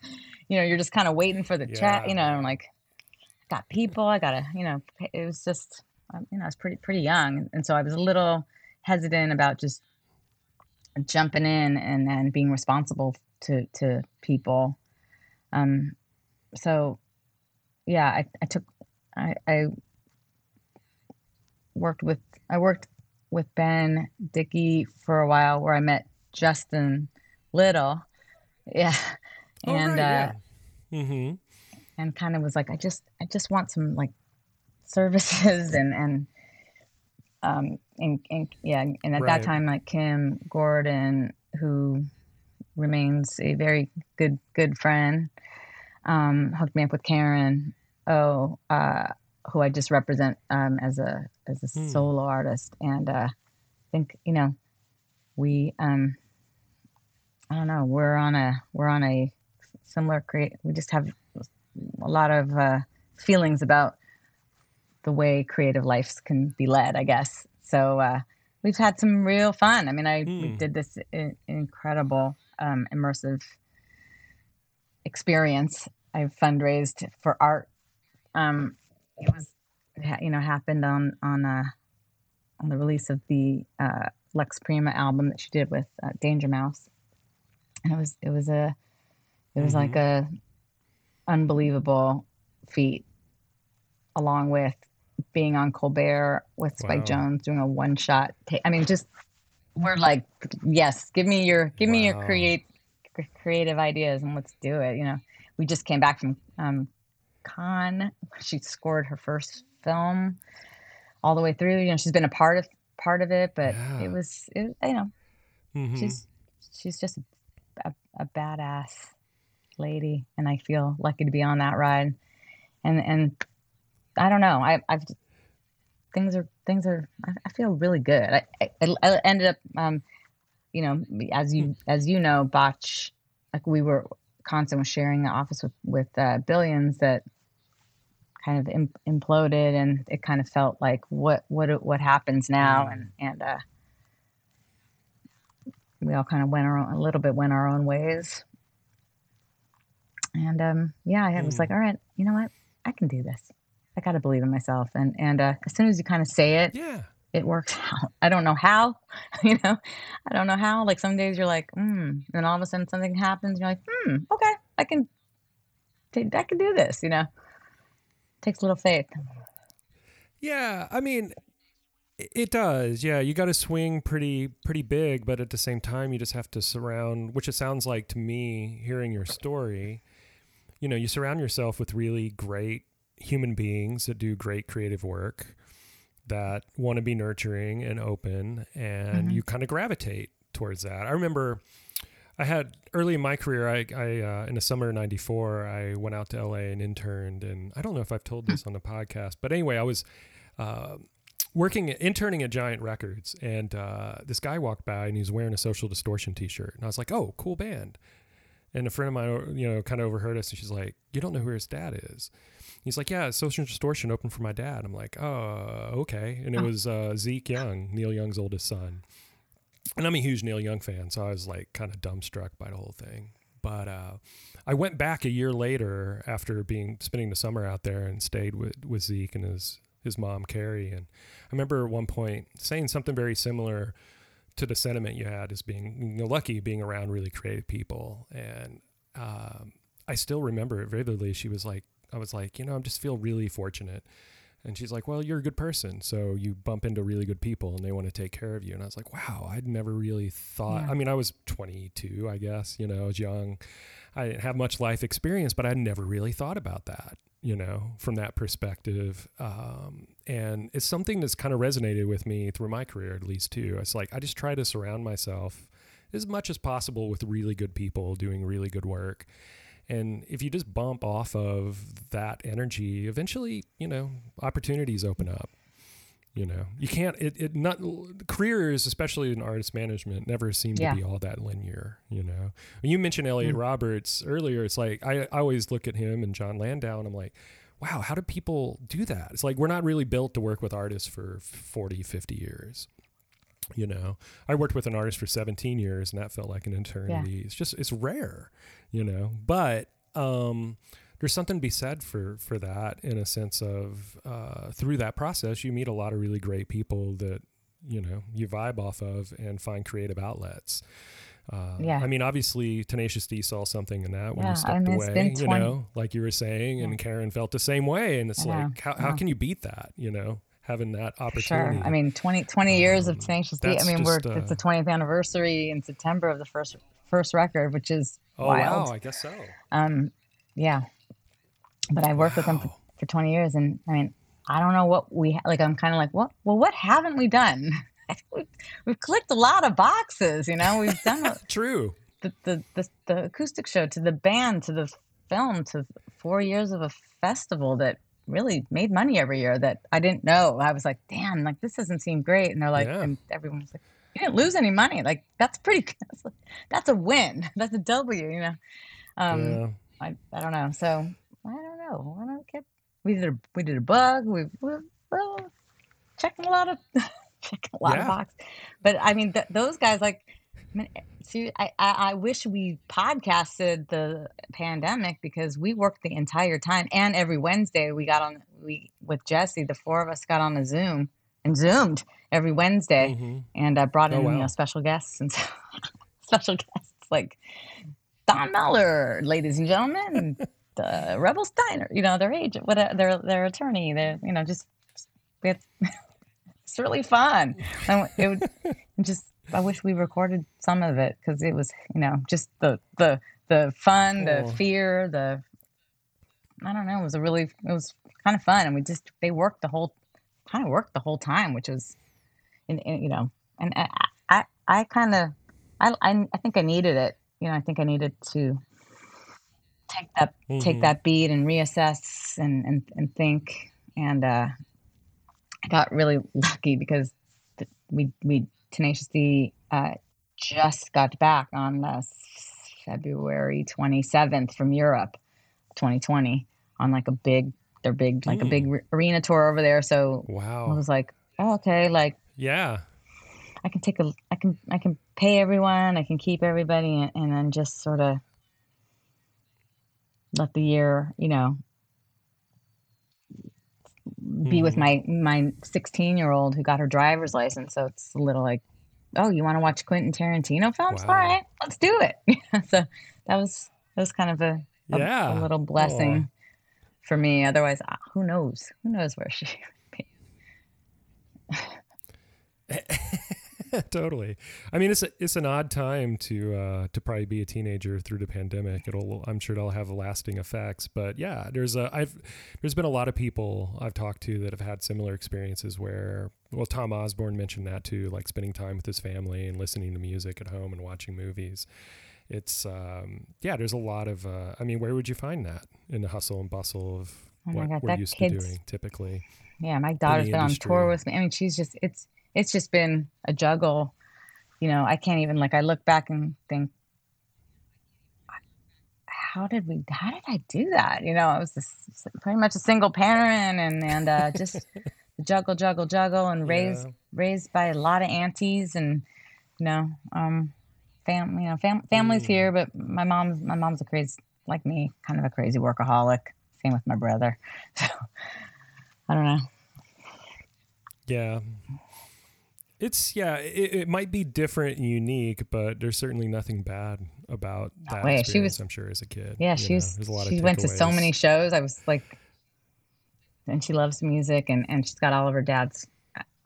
you know, you're just kind of waiting for the chat, you know, I'm like, got people, I gotta, you know, it was just, um, you know, I was pretty, pretty young. And so I was a little hesitant about just jumping in and then being responsible to, to people. Um, so yeah, I, I took, I, I worked with, I worked with Ben Dickey for a while where I met Justin Little. Yeah. Oh, And, right, uh, yeah. Mm-hmm. and kind of was like, I just, I just want some like services and, and, um, and, and yeah. And at Right. that time, like Kim Gordon, who remains a very good, good friend, um, hooked me up with Karen. Oh, uh, who I just represent, um, as a, as a Hmm. solo artist. And, uh, I think, you know, we, um, I don't know, we're on a, we're on a similar create, we just have a lot of uh, feelings about the way creative lives can be led, I guess. So uh, we've had some real fun. I mean, I we Hmm. did this i- incredible um, immersive experience. I fundraised for art. Um, it was, you know, happened on on uh, on the release of the uh, Lux Prima album that she did with uh, Danger Mouse, and it was it was a it was like a unbelievable feat, along with being on Colbert with Spike Wow. Jonze doing a one shot. Ta- I mean, just we're like, yes, give me your give me your Wow. create cr- creative ideas and let's do it. You know, we just came back from um, Cannes. She scored her first film all the way through. You know, she's been a part of part of it, but Yeah. it was, it, you know, Mm-hmm. she's she's just a, a badass lady and i feel lucky to be on that ride and and i don't know i i've things are things are i, I feel really good I, I i ended up um you know as you as you know Boche like we were constant was sharing the office with with uh, billions that kind of Im- imploded and it kind of felt like what what what happens now Mm. and and uh we all kind of went our own, a little bit went our own ways. And um, yeah, I was Hmm. like, all right, you know what? I can do this. I got to believe in myself. And and uh, as soon as you kind of say it, Yeah. it works out. I don't know how, you know, I don't know how. Like some days you're like, hmm, and all of a sudden something happens. And you're like, hmm, okay, I can, I can do this. You know, takes a little faith. Yeah, I mean, it does. Yeah, you got to swing pretty pretty big, but at the same time, you just have to surround. Which it sounds like to me, hearing your story. You know, you surround yourself with really great human beings that do great creative work, that want to be nurturing and open, and Mhm. you kind of gravitate towards that. I remember. I had early in my career. I, I uh, in the summer of '94, I went out to LA and interned, and I don't know if I've told this on the podcast, but anyway, I was uh, working interning at Giant Records, and uh, this guy walked by and he was wearing a Social Distortion T-shirt, and I was like, "Oh, cool band." And a friend of mine, you know, kind of overheard us, and she's like, "You don't know who his dad is?" He's like, "Yeah, Social Distortion opened for my dad." I'm like, "Oh, okay." And it Oh. was uh, Zeke Young, Neil Young's oldest son. And I'm a huge Neil Young fan, so I was like kind of dumbstruck by the whole thing. But uh, I went back a year later after being spending the summer out there and stayed with, with Zeke and his his mom Carrie. And I remember at one point saying something very similar to the sentiment you had as being you know, lucky being around really creative people. And um, I still remember it vividly. She was like, I was like, you know, I just feel really fortunate. And she's like, well, you're a good person. So you bump into really good people and they want to take care of you. And I was like, wow, I'd never really thought. Yeah. I mean, I was 22, I guess, you know, I was young. I didn't have much life experience, but I'd never really thought about that, you know, from that perspective. Um, and it's something that's kind of resonated with me through my career, at least, too. It's like I just try to surround myself as much as possible with really good people doing really good work. And if you just bump off of that energy, eventually, you know, opportunities open up. You know, you can't, it, it not, careers, especially in artist management, never seem yeah. to be all that linear. You know, when you mentioned Elliot mm. Roberts earlier, it's like, I, I always look at him and Jon Landau and I'm like, wow, how do people do that? It's like, we're not really built to work with artists for 40, 50 years you know i worked with an artist for 17 years and that felt like an eternity yeah. it's just it's rare you know but um there's something to be said for for that in a sense of uh, through that process you meet a lot of really great people that you know you vibe off of and find creative outlets uh, yeah. I mean, obviously, Tenacious D saw something in that when yeah, you stepped I mean, away, you know, like you were saying, yeah. and Karen felt the same way. And it's like, how, how can you beat that, you know? having that opportunity. Sure. I mean, 20, 20 um, years of Tenacious D. I mean, we're uh, it's the 20th anniversary in September of the first first record, which is oh wild. wow, I guess so. Um, yeah, but I've worked wow. with them for, for 20 years, and I mean, I don't know what we ha- like. I'm kind of like, what? Well, what haven't we done? we've, clicked a lot of boxes. You know, we've done true. The, the the the acoustic show to the band to the film to four years of a festival that really made money every year that I didn't know. I was like, damn, like this doesn't seem great. And they're like, yeah. and everyone was like, you didn't lose any money. Like that's pretty, that's, that's a win. That's a W, you know? Um, yeah. I, I don't know. So I don't know. I don't get, we did a, we did a bug. We, we well, checking a lot of, checking a lot yeah. of box, but I mean, th- those guys like, I mean, see, I, I, I wish we podcasted the pandemic because we worked the entire time, and every Wednesday we got on we with Jesse. The four of us got on a Zoom and zoomed every Wednesday, mm-hmm. and I uh, brought in oh, wow. you know special guests and special guests like Don Meller, ladies and gentlemen, the Rebel Steiner. You know their agent, what their their attorney. Their you know just it's, it's really fun. And it would just I wish we recorded some of it because it was, you know, just the the the fun, the oh. fear, the I don't know. It was a really it was kind of fun, and we just they worked the whole kind of worked the whole time, which was, in, in you know, and I I, I kind of I, I I think I needed it. You know, I think I needed to take that mm-hmm. take that beat and reassess and and and think. And uh, I got really lucky because we we Tenacious D uh, just got back on uh, February 27th from Europe, 2020, on like a big, their big, like mm. a big mm. arena tour over there. So wow, I was like, oh, okay, like yeah, I can take a, I can, I can pay everyone, I can keep everybody, and, and then just sort of let the year, you know, be with mm-hmm. my my 16 year old who got her driver's license. So it's a little like, oh, you want to watch Quentin Tarantino films? Wow. All right, let's do it. so that was that was kind of a a, yeah. a little blessing oh. for me. Otherwise, uh, who knows? Who knows where she would be. totally. I mean, it's a, it's an odd time to uh, to probably be a teenager through the pandemic. It'll I'm sure it'll have lasting effects. But yeah, there's a I've there's been a lot of people I've talked to that have had similar experiences where well Tom Osborne mentioned that too, like spending time with his family and listening to music at home and watching movies. It's um, yeah, there's a lot of uh, I mean, where would you find that in the hustle and bustle of oh what God, we're used to doing typically? Yeah, my daughter's been on tour with me. I mean, she's just it's it's just been a juggle. You know, I can't even like I look back and think, how did we? How did I do that? You know, I was this, pretty much a single parent and and uh, just juggle, juggle, juggle, and raised yeah. raised by a lot of aunties and you know, um, fam, you know, fam- families mm. here, but my mom's my mom's a crazy like me, kind of a crazy workaholic. Same with my brother. So I don't know. Yeah, It's yeah, it, it, might be different and unique, but there's certainly nothing bad about that way. She was, I'm sure, as a kid. Yeah, she was. There's a lot she went to so many shows. I was like, and she loves music, and and she's got all of her dad's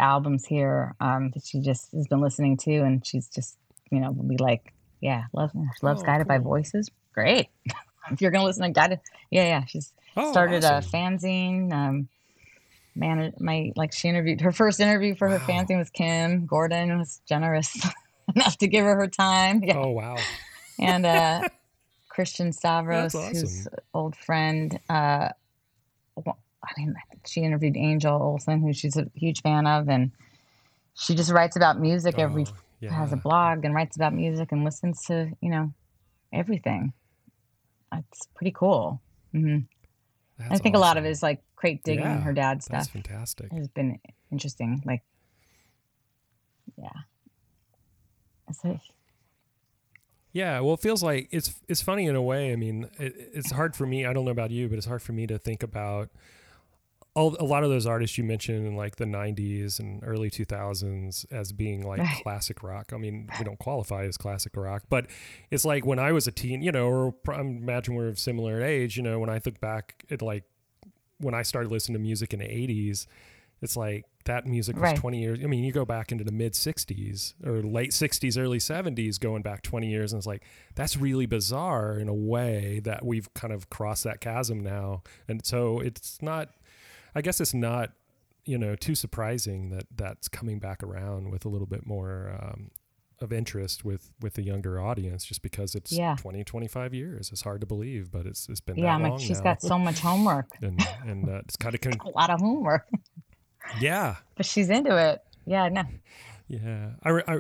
albums here um, that she just has been listening to, and she's just you know be like, yeah, loves loves oh, guided cool. by voices. Great. if you're gonna listen to guided, yeah, yeah. She's oh, started awesome. a fanzine. Um, man my like she interviewed her first interview for her wow. fanzine was Kim Gordon was generous enough to give her her time. Yeah. Oh wow! And uh, Christian Stavros, awesome. who's old friend. Uh, I mean, she interviewed Angel Olsen, who she's a huge fan of, and she just writes about music every. Oh, yeah. Has a blog and writes about music and listens to you know everything. It's pretty cool. Mm-hmm. I think awesome. a lot of it is like crate digging yeah, her dad's stuff. That's fantastic. It's been interesting. Like, yeah. It's yeah, well, it feels like it's it's funny in a way. I mean, it, it's hard for me. I don't know about you, but it's hard for me to think about all a lot of those artists you mentioned in like the 90s and early 2000s as being like right. classic rock. I mean, we don't qualify as classic rock, but it's like when I was a teen, you know, or I imagine we're of similar age, you know, when I look back at like when I started listening to music in the 80s, it's like that music was right. 20 years. I mean, you go back into the mid 60s or late 60s, early 70s, going back 20 years, and it's like that's really bizarre in a way that we've kind of crossed that chasm now. And so it's not, I guess it's not, you know, too surprising that that's coming back around with a little bit more um, of interest with with the younger audience just because it's yeah. 20 25 years. It's hard to believe but it's it's been yeah I like she's now. got so much homework. And and uh, it's kind of con- a lot of homework. Yeah. But she's into it. Yeah no. Yeah. I, I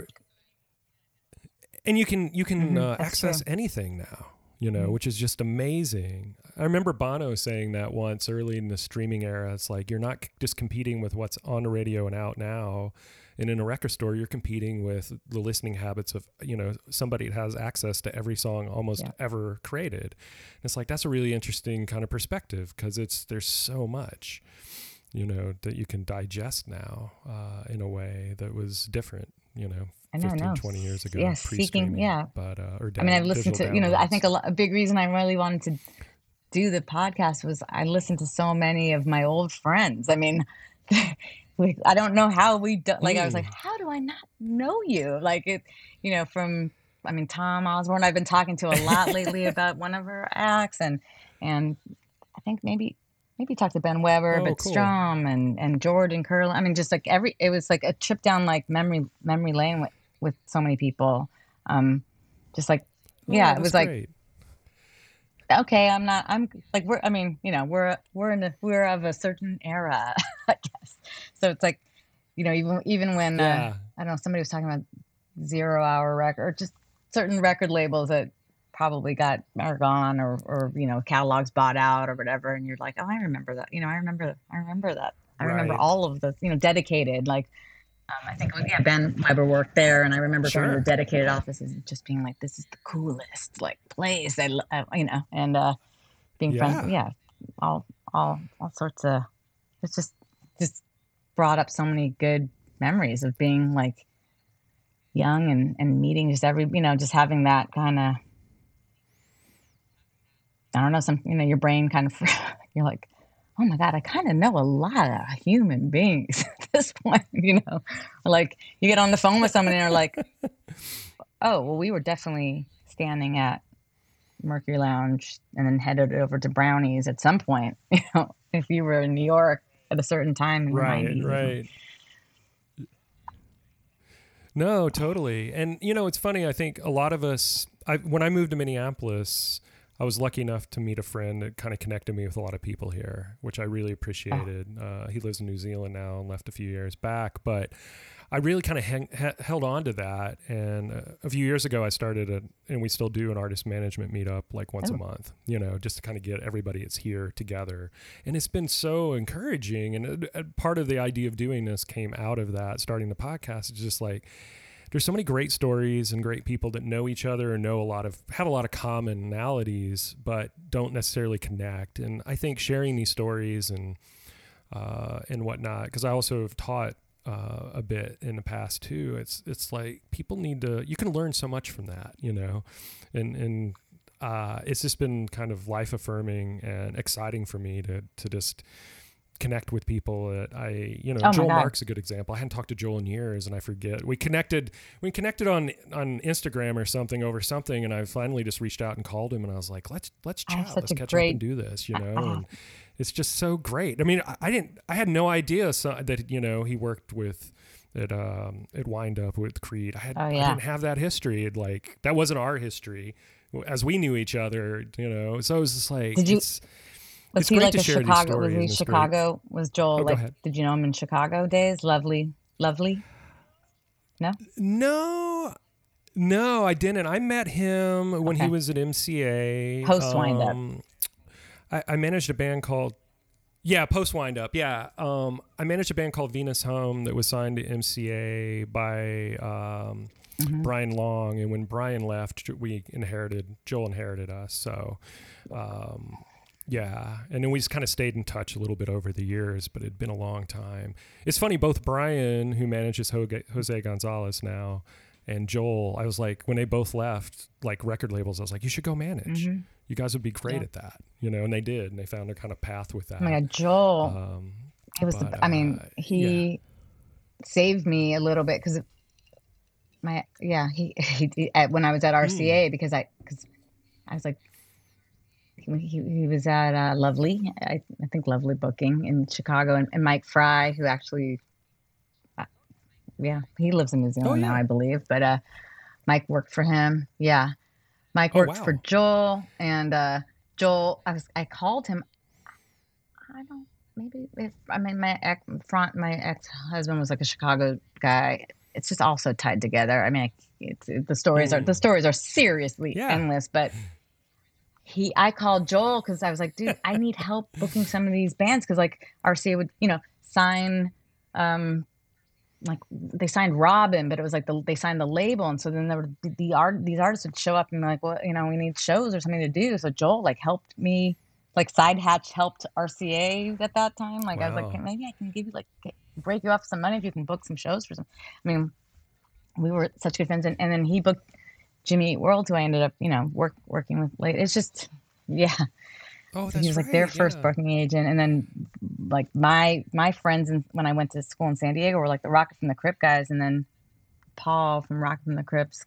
and you can you can mm-hmm, uh, access true. anything now you know mm-hmm. which is just amazing. I remember bono saying that once early in the streaming era it's like you're not just competing with what's on the radio and out now and in a record store, you're competing with the listening habits of, you know, somebody that has access to every song almost yeah. ever created. And it's like, that's a really interesting kind of perspective because it's, there's so much, you know, that you can digest now uh, in a way that was different, you know, 15, 20 years ago. Yeah, speaking, yeah. But, uh, or down, I mean, I've listened to, you know, I think a, a big reason I really wanted to do the podcast was I listened to so many of my old friends. I mean, like I don't know how we do, like I was like, mm. how do I not know you? Like it, you know, from I mean Tom Osborne. I've been talking to a lot lately about one of her acts, and and I think maybe maybe talked to Ben Weber, oh, but cool. Strohm and and Jordan Curl. I mean, just like every it was like a trip down like memory memory lane with with so many people. Um, just like oh, yeah, it was great. like okay, I'm not. I'm like we're. I mean, you know, we're we're in a we're of a certain era, I guess. So it's like, you know, even even when uh, yeah. uh, I don't know, somebody was talking about zero hour record, or just certain record labels that probably got are gone, or or you know, catalogs bought out or whatever, and you're like, oh, I remember that. You know, I remember, I remember that. I remember all of the, you know, dedicated like um, I think yeah, Ben Weber worked there, and I remember sure. going to the dedicated offices and just being like, "This is the coolest like place." I, I you know, and uh, being yeah. friends, yeah, all all all sorts of. It's just just brought up so many good memories of being like young and and meeting just every you know just having that kind of. I don't know, some you know, your brain kind of you're like, oh my God, I kind of know a lot of human beings at this point, you know? Like you get on the phone with someone and they're like, oh, well, we were definitely standing at Mercury Lounge and then headed over to Brownies at some point, you know, if you were in New York at a certain time in right, the 90s. Right. No, totally. And, you know, it's funny. I think a lot of us, I, when I moved to Minneapolis, I was lucky enough to meet a friend that kind of connected me with a lot of people here, which I really appreciated. Oh. Uh, he lives in New Zealand now and left a few years back, but I really kind of hang, ha- held on to that. And uh, a few years ago, I started a, and we still do an artist management meetup like once oh. a month, you know, just to kind of get everybody that's here together. And it's been so encouraging. And uh, part of the idea of doing this came out of that, starting the podcast. It's just like, there's so many great stories and great people that know each other and know a lot of have a lot of commonalities but don't necessarily connect and i think sharing these stories and uh, and whatnot because i also have taught uh, a bit in the past too. It's it's like people need to. You can learn so much from that, you know, and and uh, it's just been kind of life affirming and exciting for me to to just connect with people that I, you know, Oh Joel. Mark's a good example. I hadn't talked to Joel in years and I forget. We connected we connected on on Instagram or something over something and I finally just reached out and called him and I was like, "Let's let's chat. Let's catch up great- and do this," you know. I- and it's just so great. I mean, I, I didn't I had no idea so, that you know, he worked with at um at Wind Up with Creed. I had Oh, I didn't have that history. It, like that wasn't our history as we knew each other, you know. So it was just like Did you- it's, Was It's he great like to a Chicago? Was he and it's great. Chicago? Was Joel Oh, like? Did you know him in Chicago days? Lovely, lovely. No. No, no, I didn't. I met him when he was at MCA. Post Wind Up. I, I managed a band called. Yeah, post wind up. Yeah, um, I managed a band called Venus Hum that was signed to MCA by um, Mm-hmm. Brian Long, and when Brian left, we inherited Joel inherited us. So, um, yeah, and then we just kind of stayed in touch a little bit over the years, but it'd been a long time. It's funny, both Brian, who manages Hoge- Jose Gonzalez now, and Joel, I was like, when they both left, like record labels, I was like, you should go manage. You guys would be great Yeah. at that, you know, and they did, and they found their kind of path with that. Oh my God, Joel. Um, He was. But, the, I mean, uh, he saved me a little bit because my yeah he, he, at, when I was at. RCA because I because I was like he, he, was at uh, Lovely I, I think Lovely Booking in Chicago and, and Mike Fry who actually uh, yeah he lives in New Zealand now Oh, yeah. I believe but uh Mike worked for him yeah Mike Oh, worked for. Joel and uh Joel I was I called him I don't maybe if I mean my ex front my ex husband was like a Chicago guy. It's just all so tied together. I mean, it's, it, the stories are the stories are seriously Yeah. endless. But he, I called Joel because I was like, dude, I need help booking some of these bands because like RCA would you know sign. um like they signed Robin, but it was like the, they signed the label, and so then there were the, the art. These artists would show up and be like, "Well, you know, we need shows or something to do." So Joel like helped me like side hatch helped RCA at that time. Like I was like, maybe I can give you like break you off some money if you can book some shows for some. I mean, we were such good friends, and, and then he booked Jimmy Eat World, who I ended up you know work working with late. It's just yeah, oh, he was like their right, first yeah. booking agent, and then like my my friends and when I went to school in San Diego were like the Rocket from the Crypt guys, and then Paul from Rocket from the Crypt's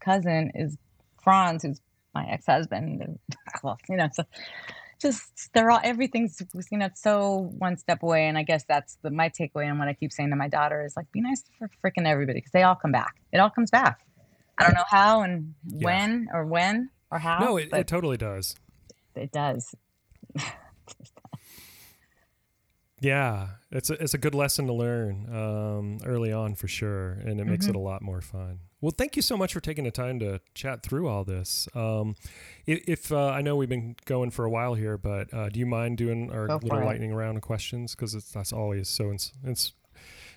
cousin is Franz, who's my ex husband. Well, you know, so just they're all everything's you know so one step away, and I guess that's the my takeaway and what I keep saying to my daughter is like be nice for freaking everybody because they all come back. It all comes back. I don't know how and Yeah. when or when or how. No, it, but it totally does. It does. Yeah, it's a, it's a good lesson to learn um, early on for sure, and it makes Mm-hmm. it a lot more fun. Well, thank you so much for taking the time to chat through all this. Um, if if, uh, I know we've been going for a while here, but uh, do you mind doing our little it. lightning round of questions? Because that's always so ins- ins-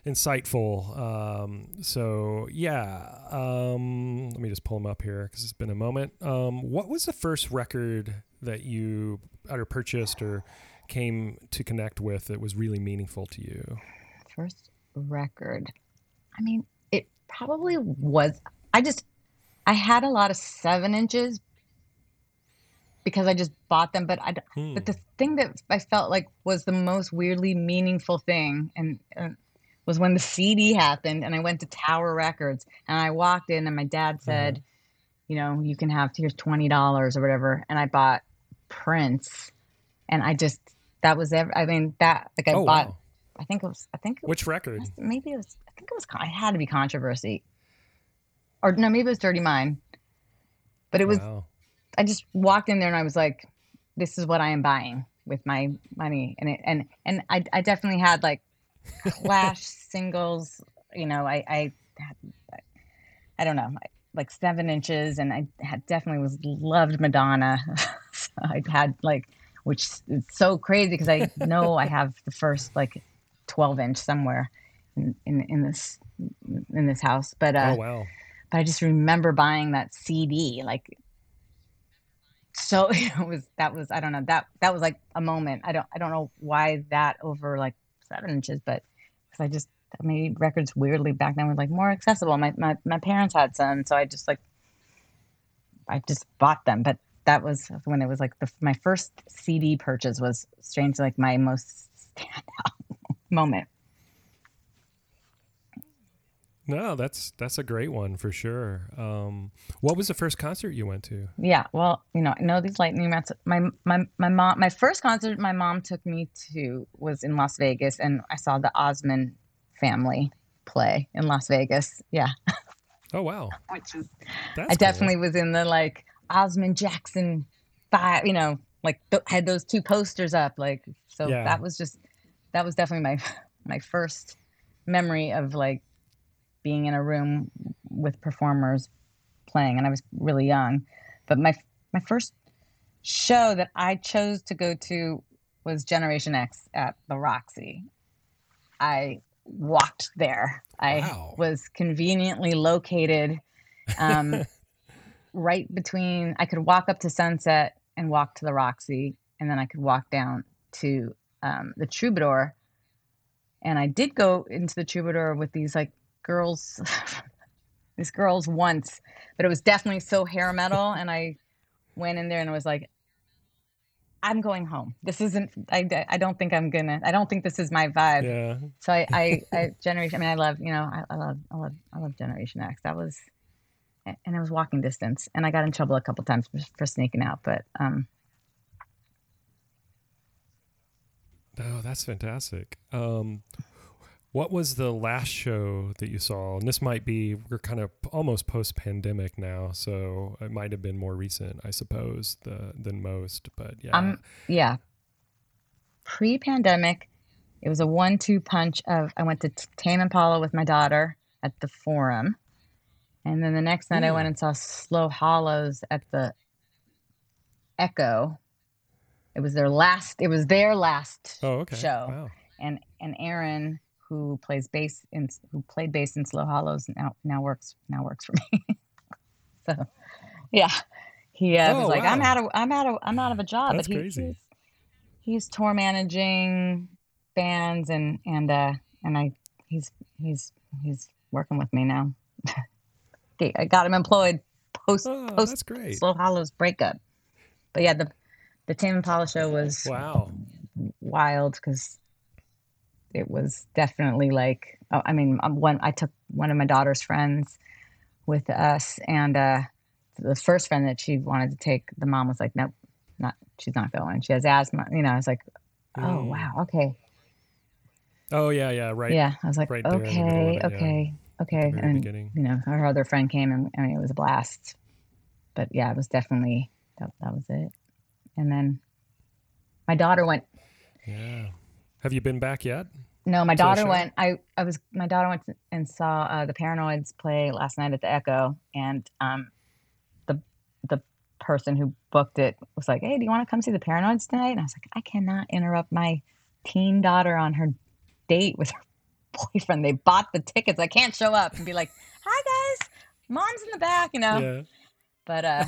insightful. Um, so yeah, um, let me just pull them up here because it's been a moment. Um, what was the first record that you either purchased or came to connect with that was really meaningful to you? first record i mean it probably was i just i had a lot of seven inches because i just bought them but I, Hmm. but the thing that i felt like was the most weirdly meaningful thing and uh, was when the cd happened and i went to tower records and i walked in and my dad said you know you can have here's $20 or whatever and i bought prince and i just that was ever i mean that like i oh bought wow! i think it was i think it was Which record? maybe it was i think it was it had to be controversy or no maybe it was dirty mind but it was wow. i just walked in there and i was like this is what i am buying with my money and it and and i, I definitely had like clash singles you know i i had, i don't know like seven inches and i had definitely was loved madonna so i had like which is so crazy because i know i have the first like 12 inch somewhere in, in, in this in this house but uh oh wow! but I just remember buying that CD. Like, so it was that was I don't know that that was like a moment. I don't I don't know why that over like seven inches, but because I just maybe records weirdly back then were like more accessible. My my my parents had some, so I just like I just bought them. But that was when it was like the, my first CD purchase was strangely like my most standout moment. No, that's that's a great one for sure. Um, what was the first concert you went to? Yeah, well, you know, I know these lightning rounds. My my my mom, my first concert my mom took me to was in Las Vegas, and I saw the Osmond family play in Las Vegas. Yeah. Oh wow. Which is, I definitely was in the like Osmond Jackson five. You know, like th- had those two posters up. Like so, yeah. that was just that was definitely my my first memory of like being in a room with performers playing and I was really young. But my my first show that I chose to go to was Generation X at the Roxy. I walked there. I was conveniently located um, right between I could walk up to Sunset and walk to the Roxy and then I could walk down to um, the Troubadour. And I did go into the Troubadour with these like girls these girls once, but it was definitely so hair metal. and I went in there and I was like, I'm going home. This isn't. I, I don't think I'm gonna. I don't think this is my vibe. Yeah. So I, I, I generation. I mean, I love. You know, I, I love. I love. I love Generation X. That was, and it was walking distance. And I got in trouble a couple times for, for sneaking out. But um. Oh, that's fantastic. Um, what was the last show that you saw? And this might be, we're kind of almost post pandemic now. So it might have been more recent, I suppose, the, than most. But yeah. Um, yeah. Pre pandemic, it was a one two punch of I went to Tame Impala with my daughter at the Forum. And then the next night I went and saw Slow Hollows at the Echo. It was their last, it was their last oh, okay. show. Wow. And, and Aaron, who plays bass in who played bass in Slow Hollows now now works now works for me. so, yeah, he uh, oh, was like, wow. I'm out of I'm out of I'm out of a job, That's but he, crazy. he's he's tour managing bands and and uh and I he's he's he's working with me now. I got him employed post oh, post. Slow Hollows breakup. But yeah, the the Tame Impala show was wow wild because it was definitely like oh, I mean um, one I took one of my daughter's friends with us and uh, the first friend that she wanted to take the mom was like nope not she's not going she has asthma you know I was like oh mm. wow okay oh yeah yeah right yeah I was like right okay it, okay. Okay and beginning. you know her other friend came and I mean it was a blast but yeah it was definitely that, that was it and then my daughter went yeah have you been back yet? No, my daughter went. I I was my daughter went and saw uh, the Paranoyds play last night at the Echo, and um, the the person who booked it was like, "Hey, do you want to come see the Paranoyds tonight?" And I was like, "I cannot interrupt my teen daughter on her date with her boyfriend. They bought the tickets. I can't show up and be like, "Hi guys, mom's in the back," you know." Yeah but uh,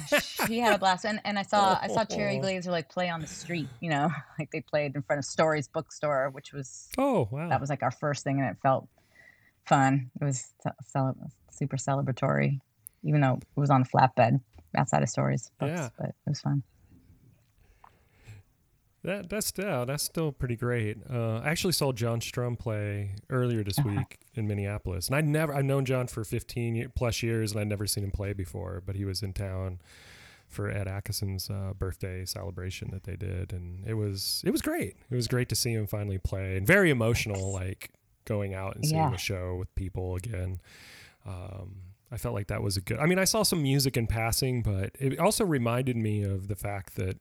she had a blast. And, and I saw I saw Cherry Glazerr like play on the street. You know, like they played in front of Stories Bookstore, which was oh wow, that was like our first thing, and it felt fun. It was super celebratory, even though it was on a flatbed outside of Stories Books, yeah. but it was fun. That that's yeah, that's still pretty great. Uh, I actually saw John Strohm play earlier this uh-huh. week in Minneapolis, and I never I've known John for 15 plus years, and I'd never seen him play before. But he was in town for Ed Ackerson's uh, birthday celebration that they did, and it was it was great. It was great to see him finally play, and very emotional, like going out and seeing yeah. a show with people again. Um, I felt like that was a good. I mean, I saw some music in passing, but it also reminded me of the fact that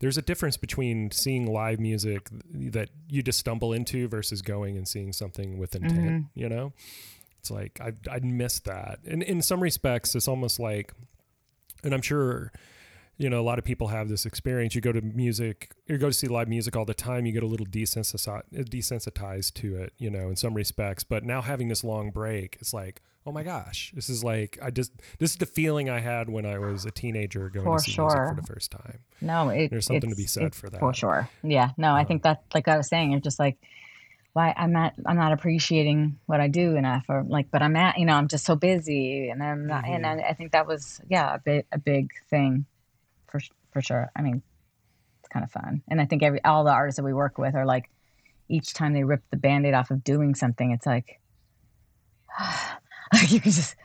there's a difference between seeing live music that you just stumble into versus going and seeing something with intent. Mm-hmm. You know, it's like I I miss that. And in some respects, it's almost like, and I'm sure you know, a lot of people have this experience. You go to music, you go to see live music all the time. You get a little desensitized, desensitized to it, you know, in some respects. But now having this long break, it's like, oh my gosh, this is like I just this is the feeling I had when I was a teenager going for to see sure. music for the first time. No, it, there's something to be said for that. For sure. Yeah. No, I think that, like I was saying, you're just like, why I'm not I'm not appreciating what I do enough or like but I'm at you know I'm just so busy and I'm not Mhm. and I, I think that was yeah a big a big thing for for sure I mean it's kind of fun and I think every all the artists that we work with are like each time they rip the band-aid off of doing something it's like you can just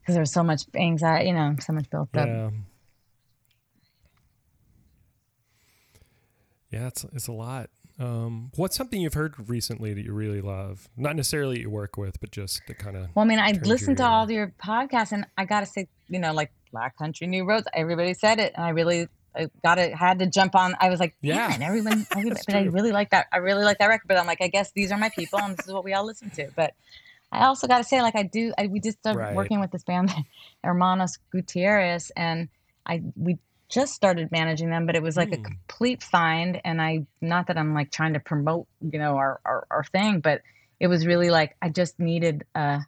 because there's so much anxiety you know so much built up Yeah. Yeah, it's it's a lot. Um, what's something you've heard recently that you really love? Not necessarily you work with, but just to kind of. Well, I mean, I listened to all your podcasts, and I gotta say, you know, like Black Country New Roads, everybody said it, and I really I got it. Had to jump on. I was like, Yeah. yeah, everyone, everybody, That's but I really like that. I really like that record. But I'm like, I guess these are my people, and this is what we all listen to. But I also got to say, like, I do. I, we just started Right. working with this band, Hermanos Gutierrez, and I we just started managing them, but it was like a Hmm. complete find. And I, not that I'm like trying to promote, you know, our our, our thing, but it was really like I just needed uh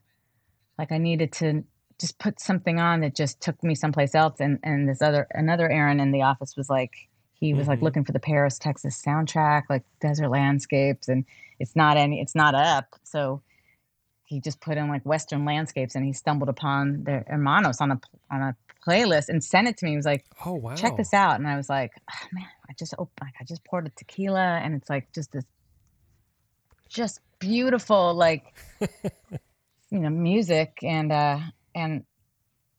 like I needed to just put something on that just took me someplace else and and this other another Aaron in the office was like he was like Mhm. looking for the Paris Texas soundtrack like desert landscapes and it's not any it's not up so he just put in like western landscapes and he stumbled upon the hermanos on a on a playlist and sent it to me. He was like Oh wow! check this out. And i was like oh, man i just opened like i just poured a tequila and it's like just this just beautiful like you know music and uh and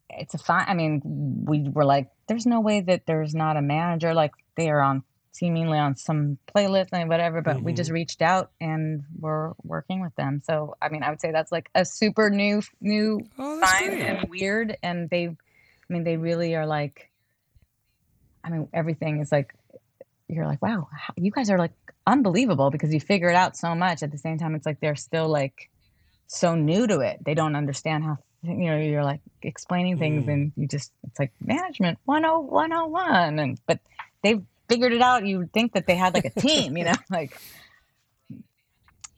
it's a fine i mean we were like there's no way that there's not a manager. Like they are on seemingly on some playlist and whatever but we just reached out and we're working with them so i mean i would say that's like a super new new Oh, fine great. and weird and they i mean they really are like i mean everything is like you're like wow you guys are like unbelievable because you figure it out so much at the same time it's like they're still like so new to it they don't understand how you know you're like explaining things Mm. and you just it's like management 10 101 and but they've figured it out you would think that they had like a team you know like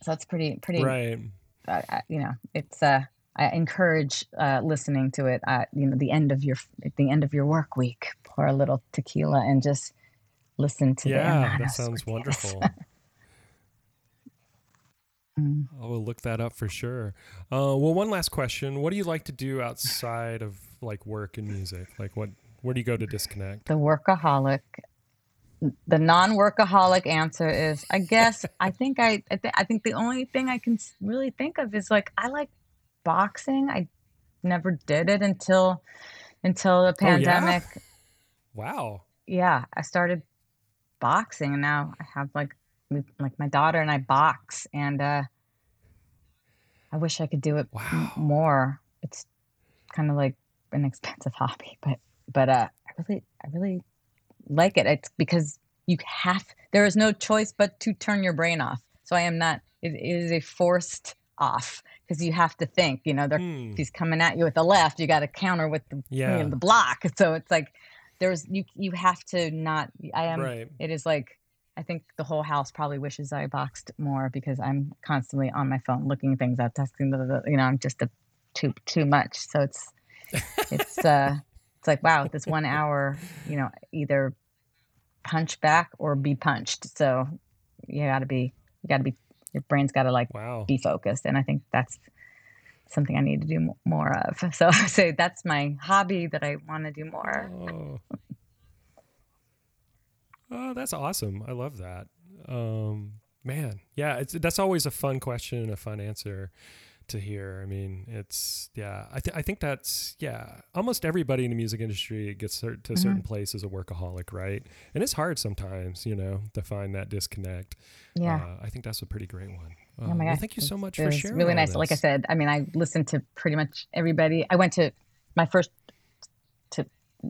so it's pretty pretty Right. uh, you know, it's uh, I encourage uh, listening to it. Uh, you know, the end of your at the end of your work week, pour a little tequila and just listen to Yeah, that sounds wonderful. Mm. I will look that up for sure. Uh, well, one last question: What do you like to do outside of like work and music? Like, what? Where do you go to disconnect? the workaholic. The non-workaholic answer is, I guess, I think I, I, th- I think the only thing I can really think of is like I like boxing. I never did it until until the Oh, yeah? pandemic. Wow. yeah, I started boxing and now I have like like my daughter and I box and uh I wish I could do it m- more. It's kind of like an expensive hobby, but but uh I really I really like it. It's because you have there is no choice but to turn your brain off. So I am not it is a forced off because you have to think, you know, they're if he's coming at you with the left, you got to counter with the you know, the block. So it's like there's you you have to not. I am. Right. It is like I think the whole house probably wishes I boxed more because I'm constantly on my phone looking things up, testing. Blah, blah, blah, you know, I'm just a too too much. So it's it's uh it's like wow, this one hour, you know, either punch back or be punched. So you got to be you got to be your brain's got to like Wow. be focused and i think that's something i need to do more of so i say that's my hobby that i want to do more Oh. oh, that's awesome. I love that. Um, man, yeah, it's that's always a fun question and a fun answer to hear. I mean, it's yeah. I th- I think that's yeah. Almost everybody in the music industry gets to a Mm-hmm. certain place as a workaholic, right? And it's hard sometimes, you know, to find that disconnect. yeah Uh, I think that's a pretty great one. Uh, oh my well, thank you so much for sharing. really all nice like i said i mean i listened to pretty much everybody i went to my first to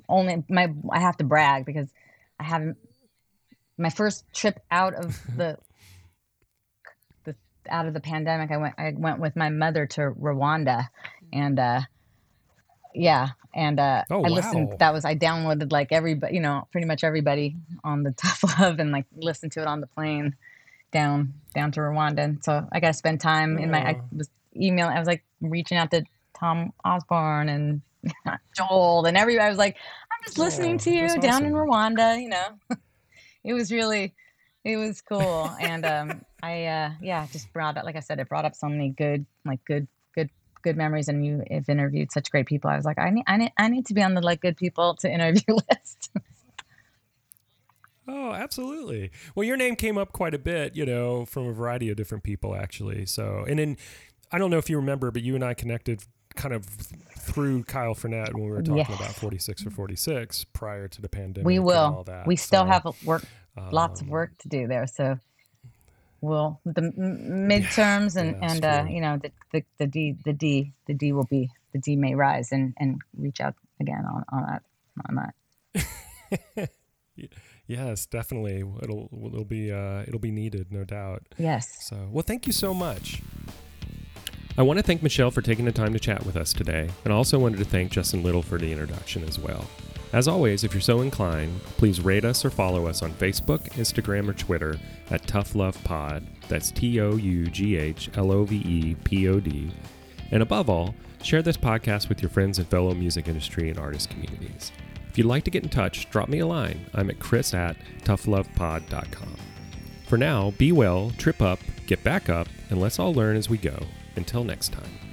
only my i have to brag because i haven't my first trip out of the out of the pandemic i went i went with my mother to rwanda. And uh yeah and uh Oh, i listened wow. that was i downloaded like everybody you know pretty much everybody on the tough love and like listened to it on the plane down down to rwanda. And so i got to spend time in my i was emailing i was like reaching out to tom osborne and joel and everybody. I was like i'm just listening Aw, to you that's down in rwanda you know? It was really it was cool, and um, I uh, yeah, just brought up, like I said, it brought up so many good, like good, good, good memories. And you have interviewed such great people. I was like, I need, I need, I need to be on the like good people to interview list. Oh, absolutely. Well, your name came up quite a bit, you know, from a variety of different people, actually. So, and then I don't know if you remember, but you and I connected kind of through Kyle Fournette when we were talking about 46 for 46 prior to the pandemic. We will. We still so, have work, um, lots of um, work to do there. So we'll the midterms yeah, and yeah, and uh, you know the, the the D the D the D will be the D may rise and and reach out again on on that on that. yes, definitely. It'll it'll be uh, it'll be needed, no doubt. Yes. So well, thank you so much. I want to thank Michelle for taking the time to chat with us today, and also wanted to thank Justin Little for the introduction as well. As always, if you're so inclined, please rate us or follow us on Facebook, Instagram, or Twitter at Tough Love Pod. That's T O U G H L O V E P O D. And above all, share this podcast with your friends and fellow music industry and artist communities. If you'd like to get in touch, drop me a line. I'm at chris at toughlovepod.com. For now, be well, trip up, get back up, and let's all learn as we go. Until next time.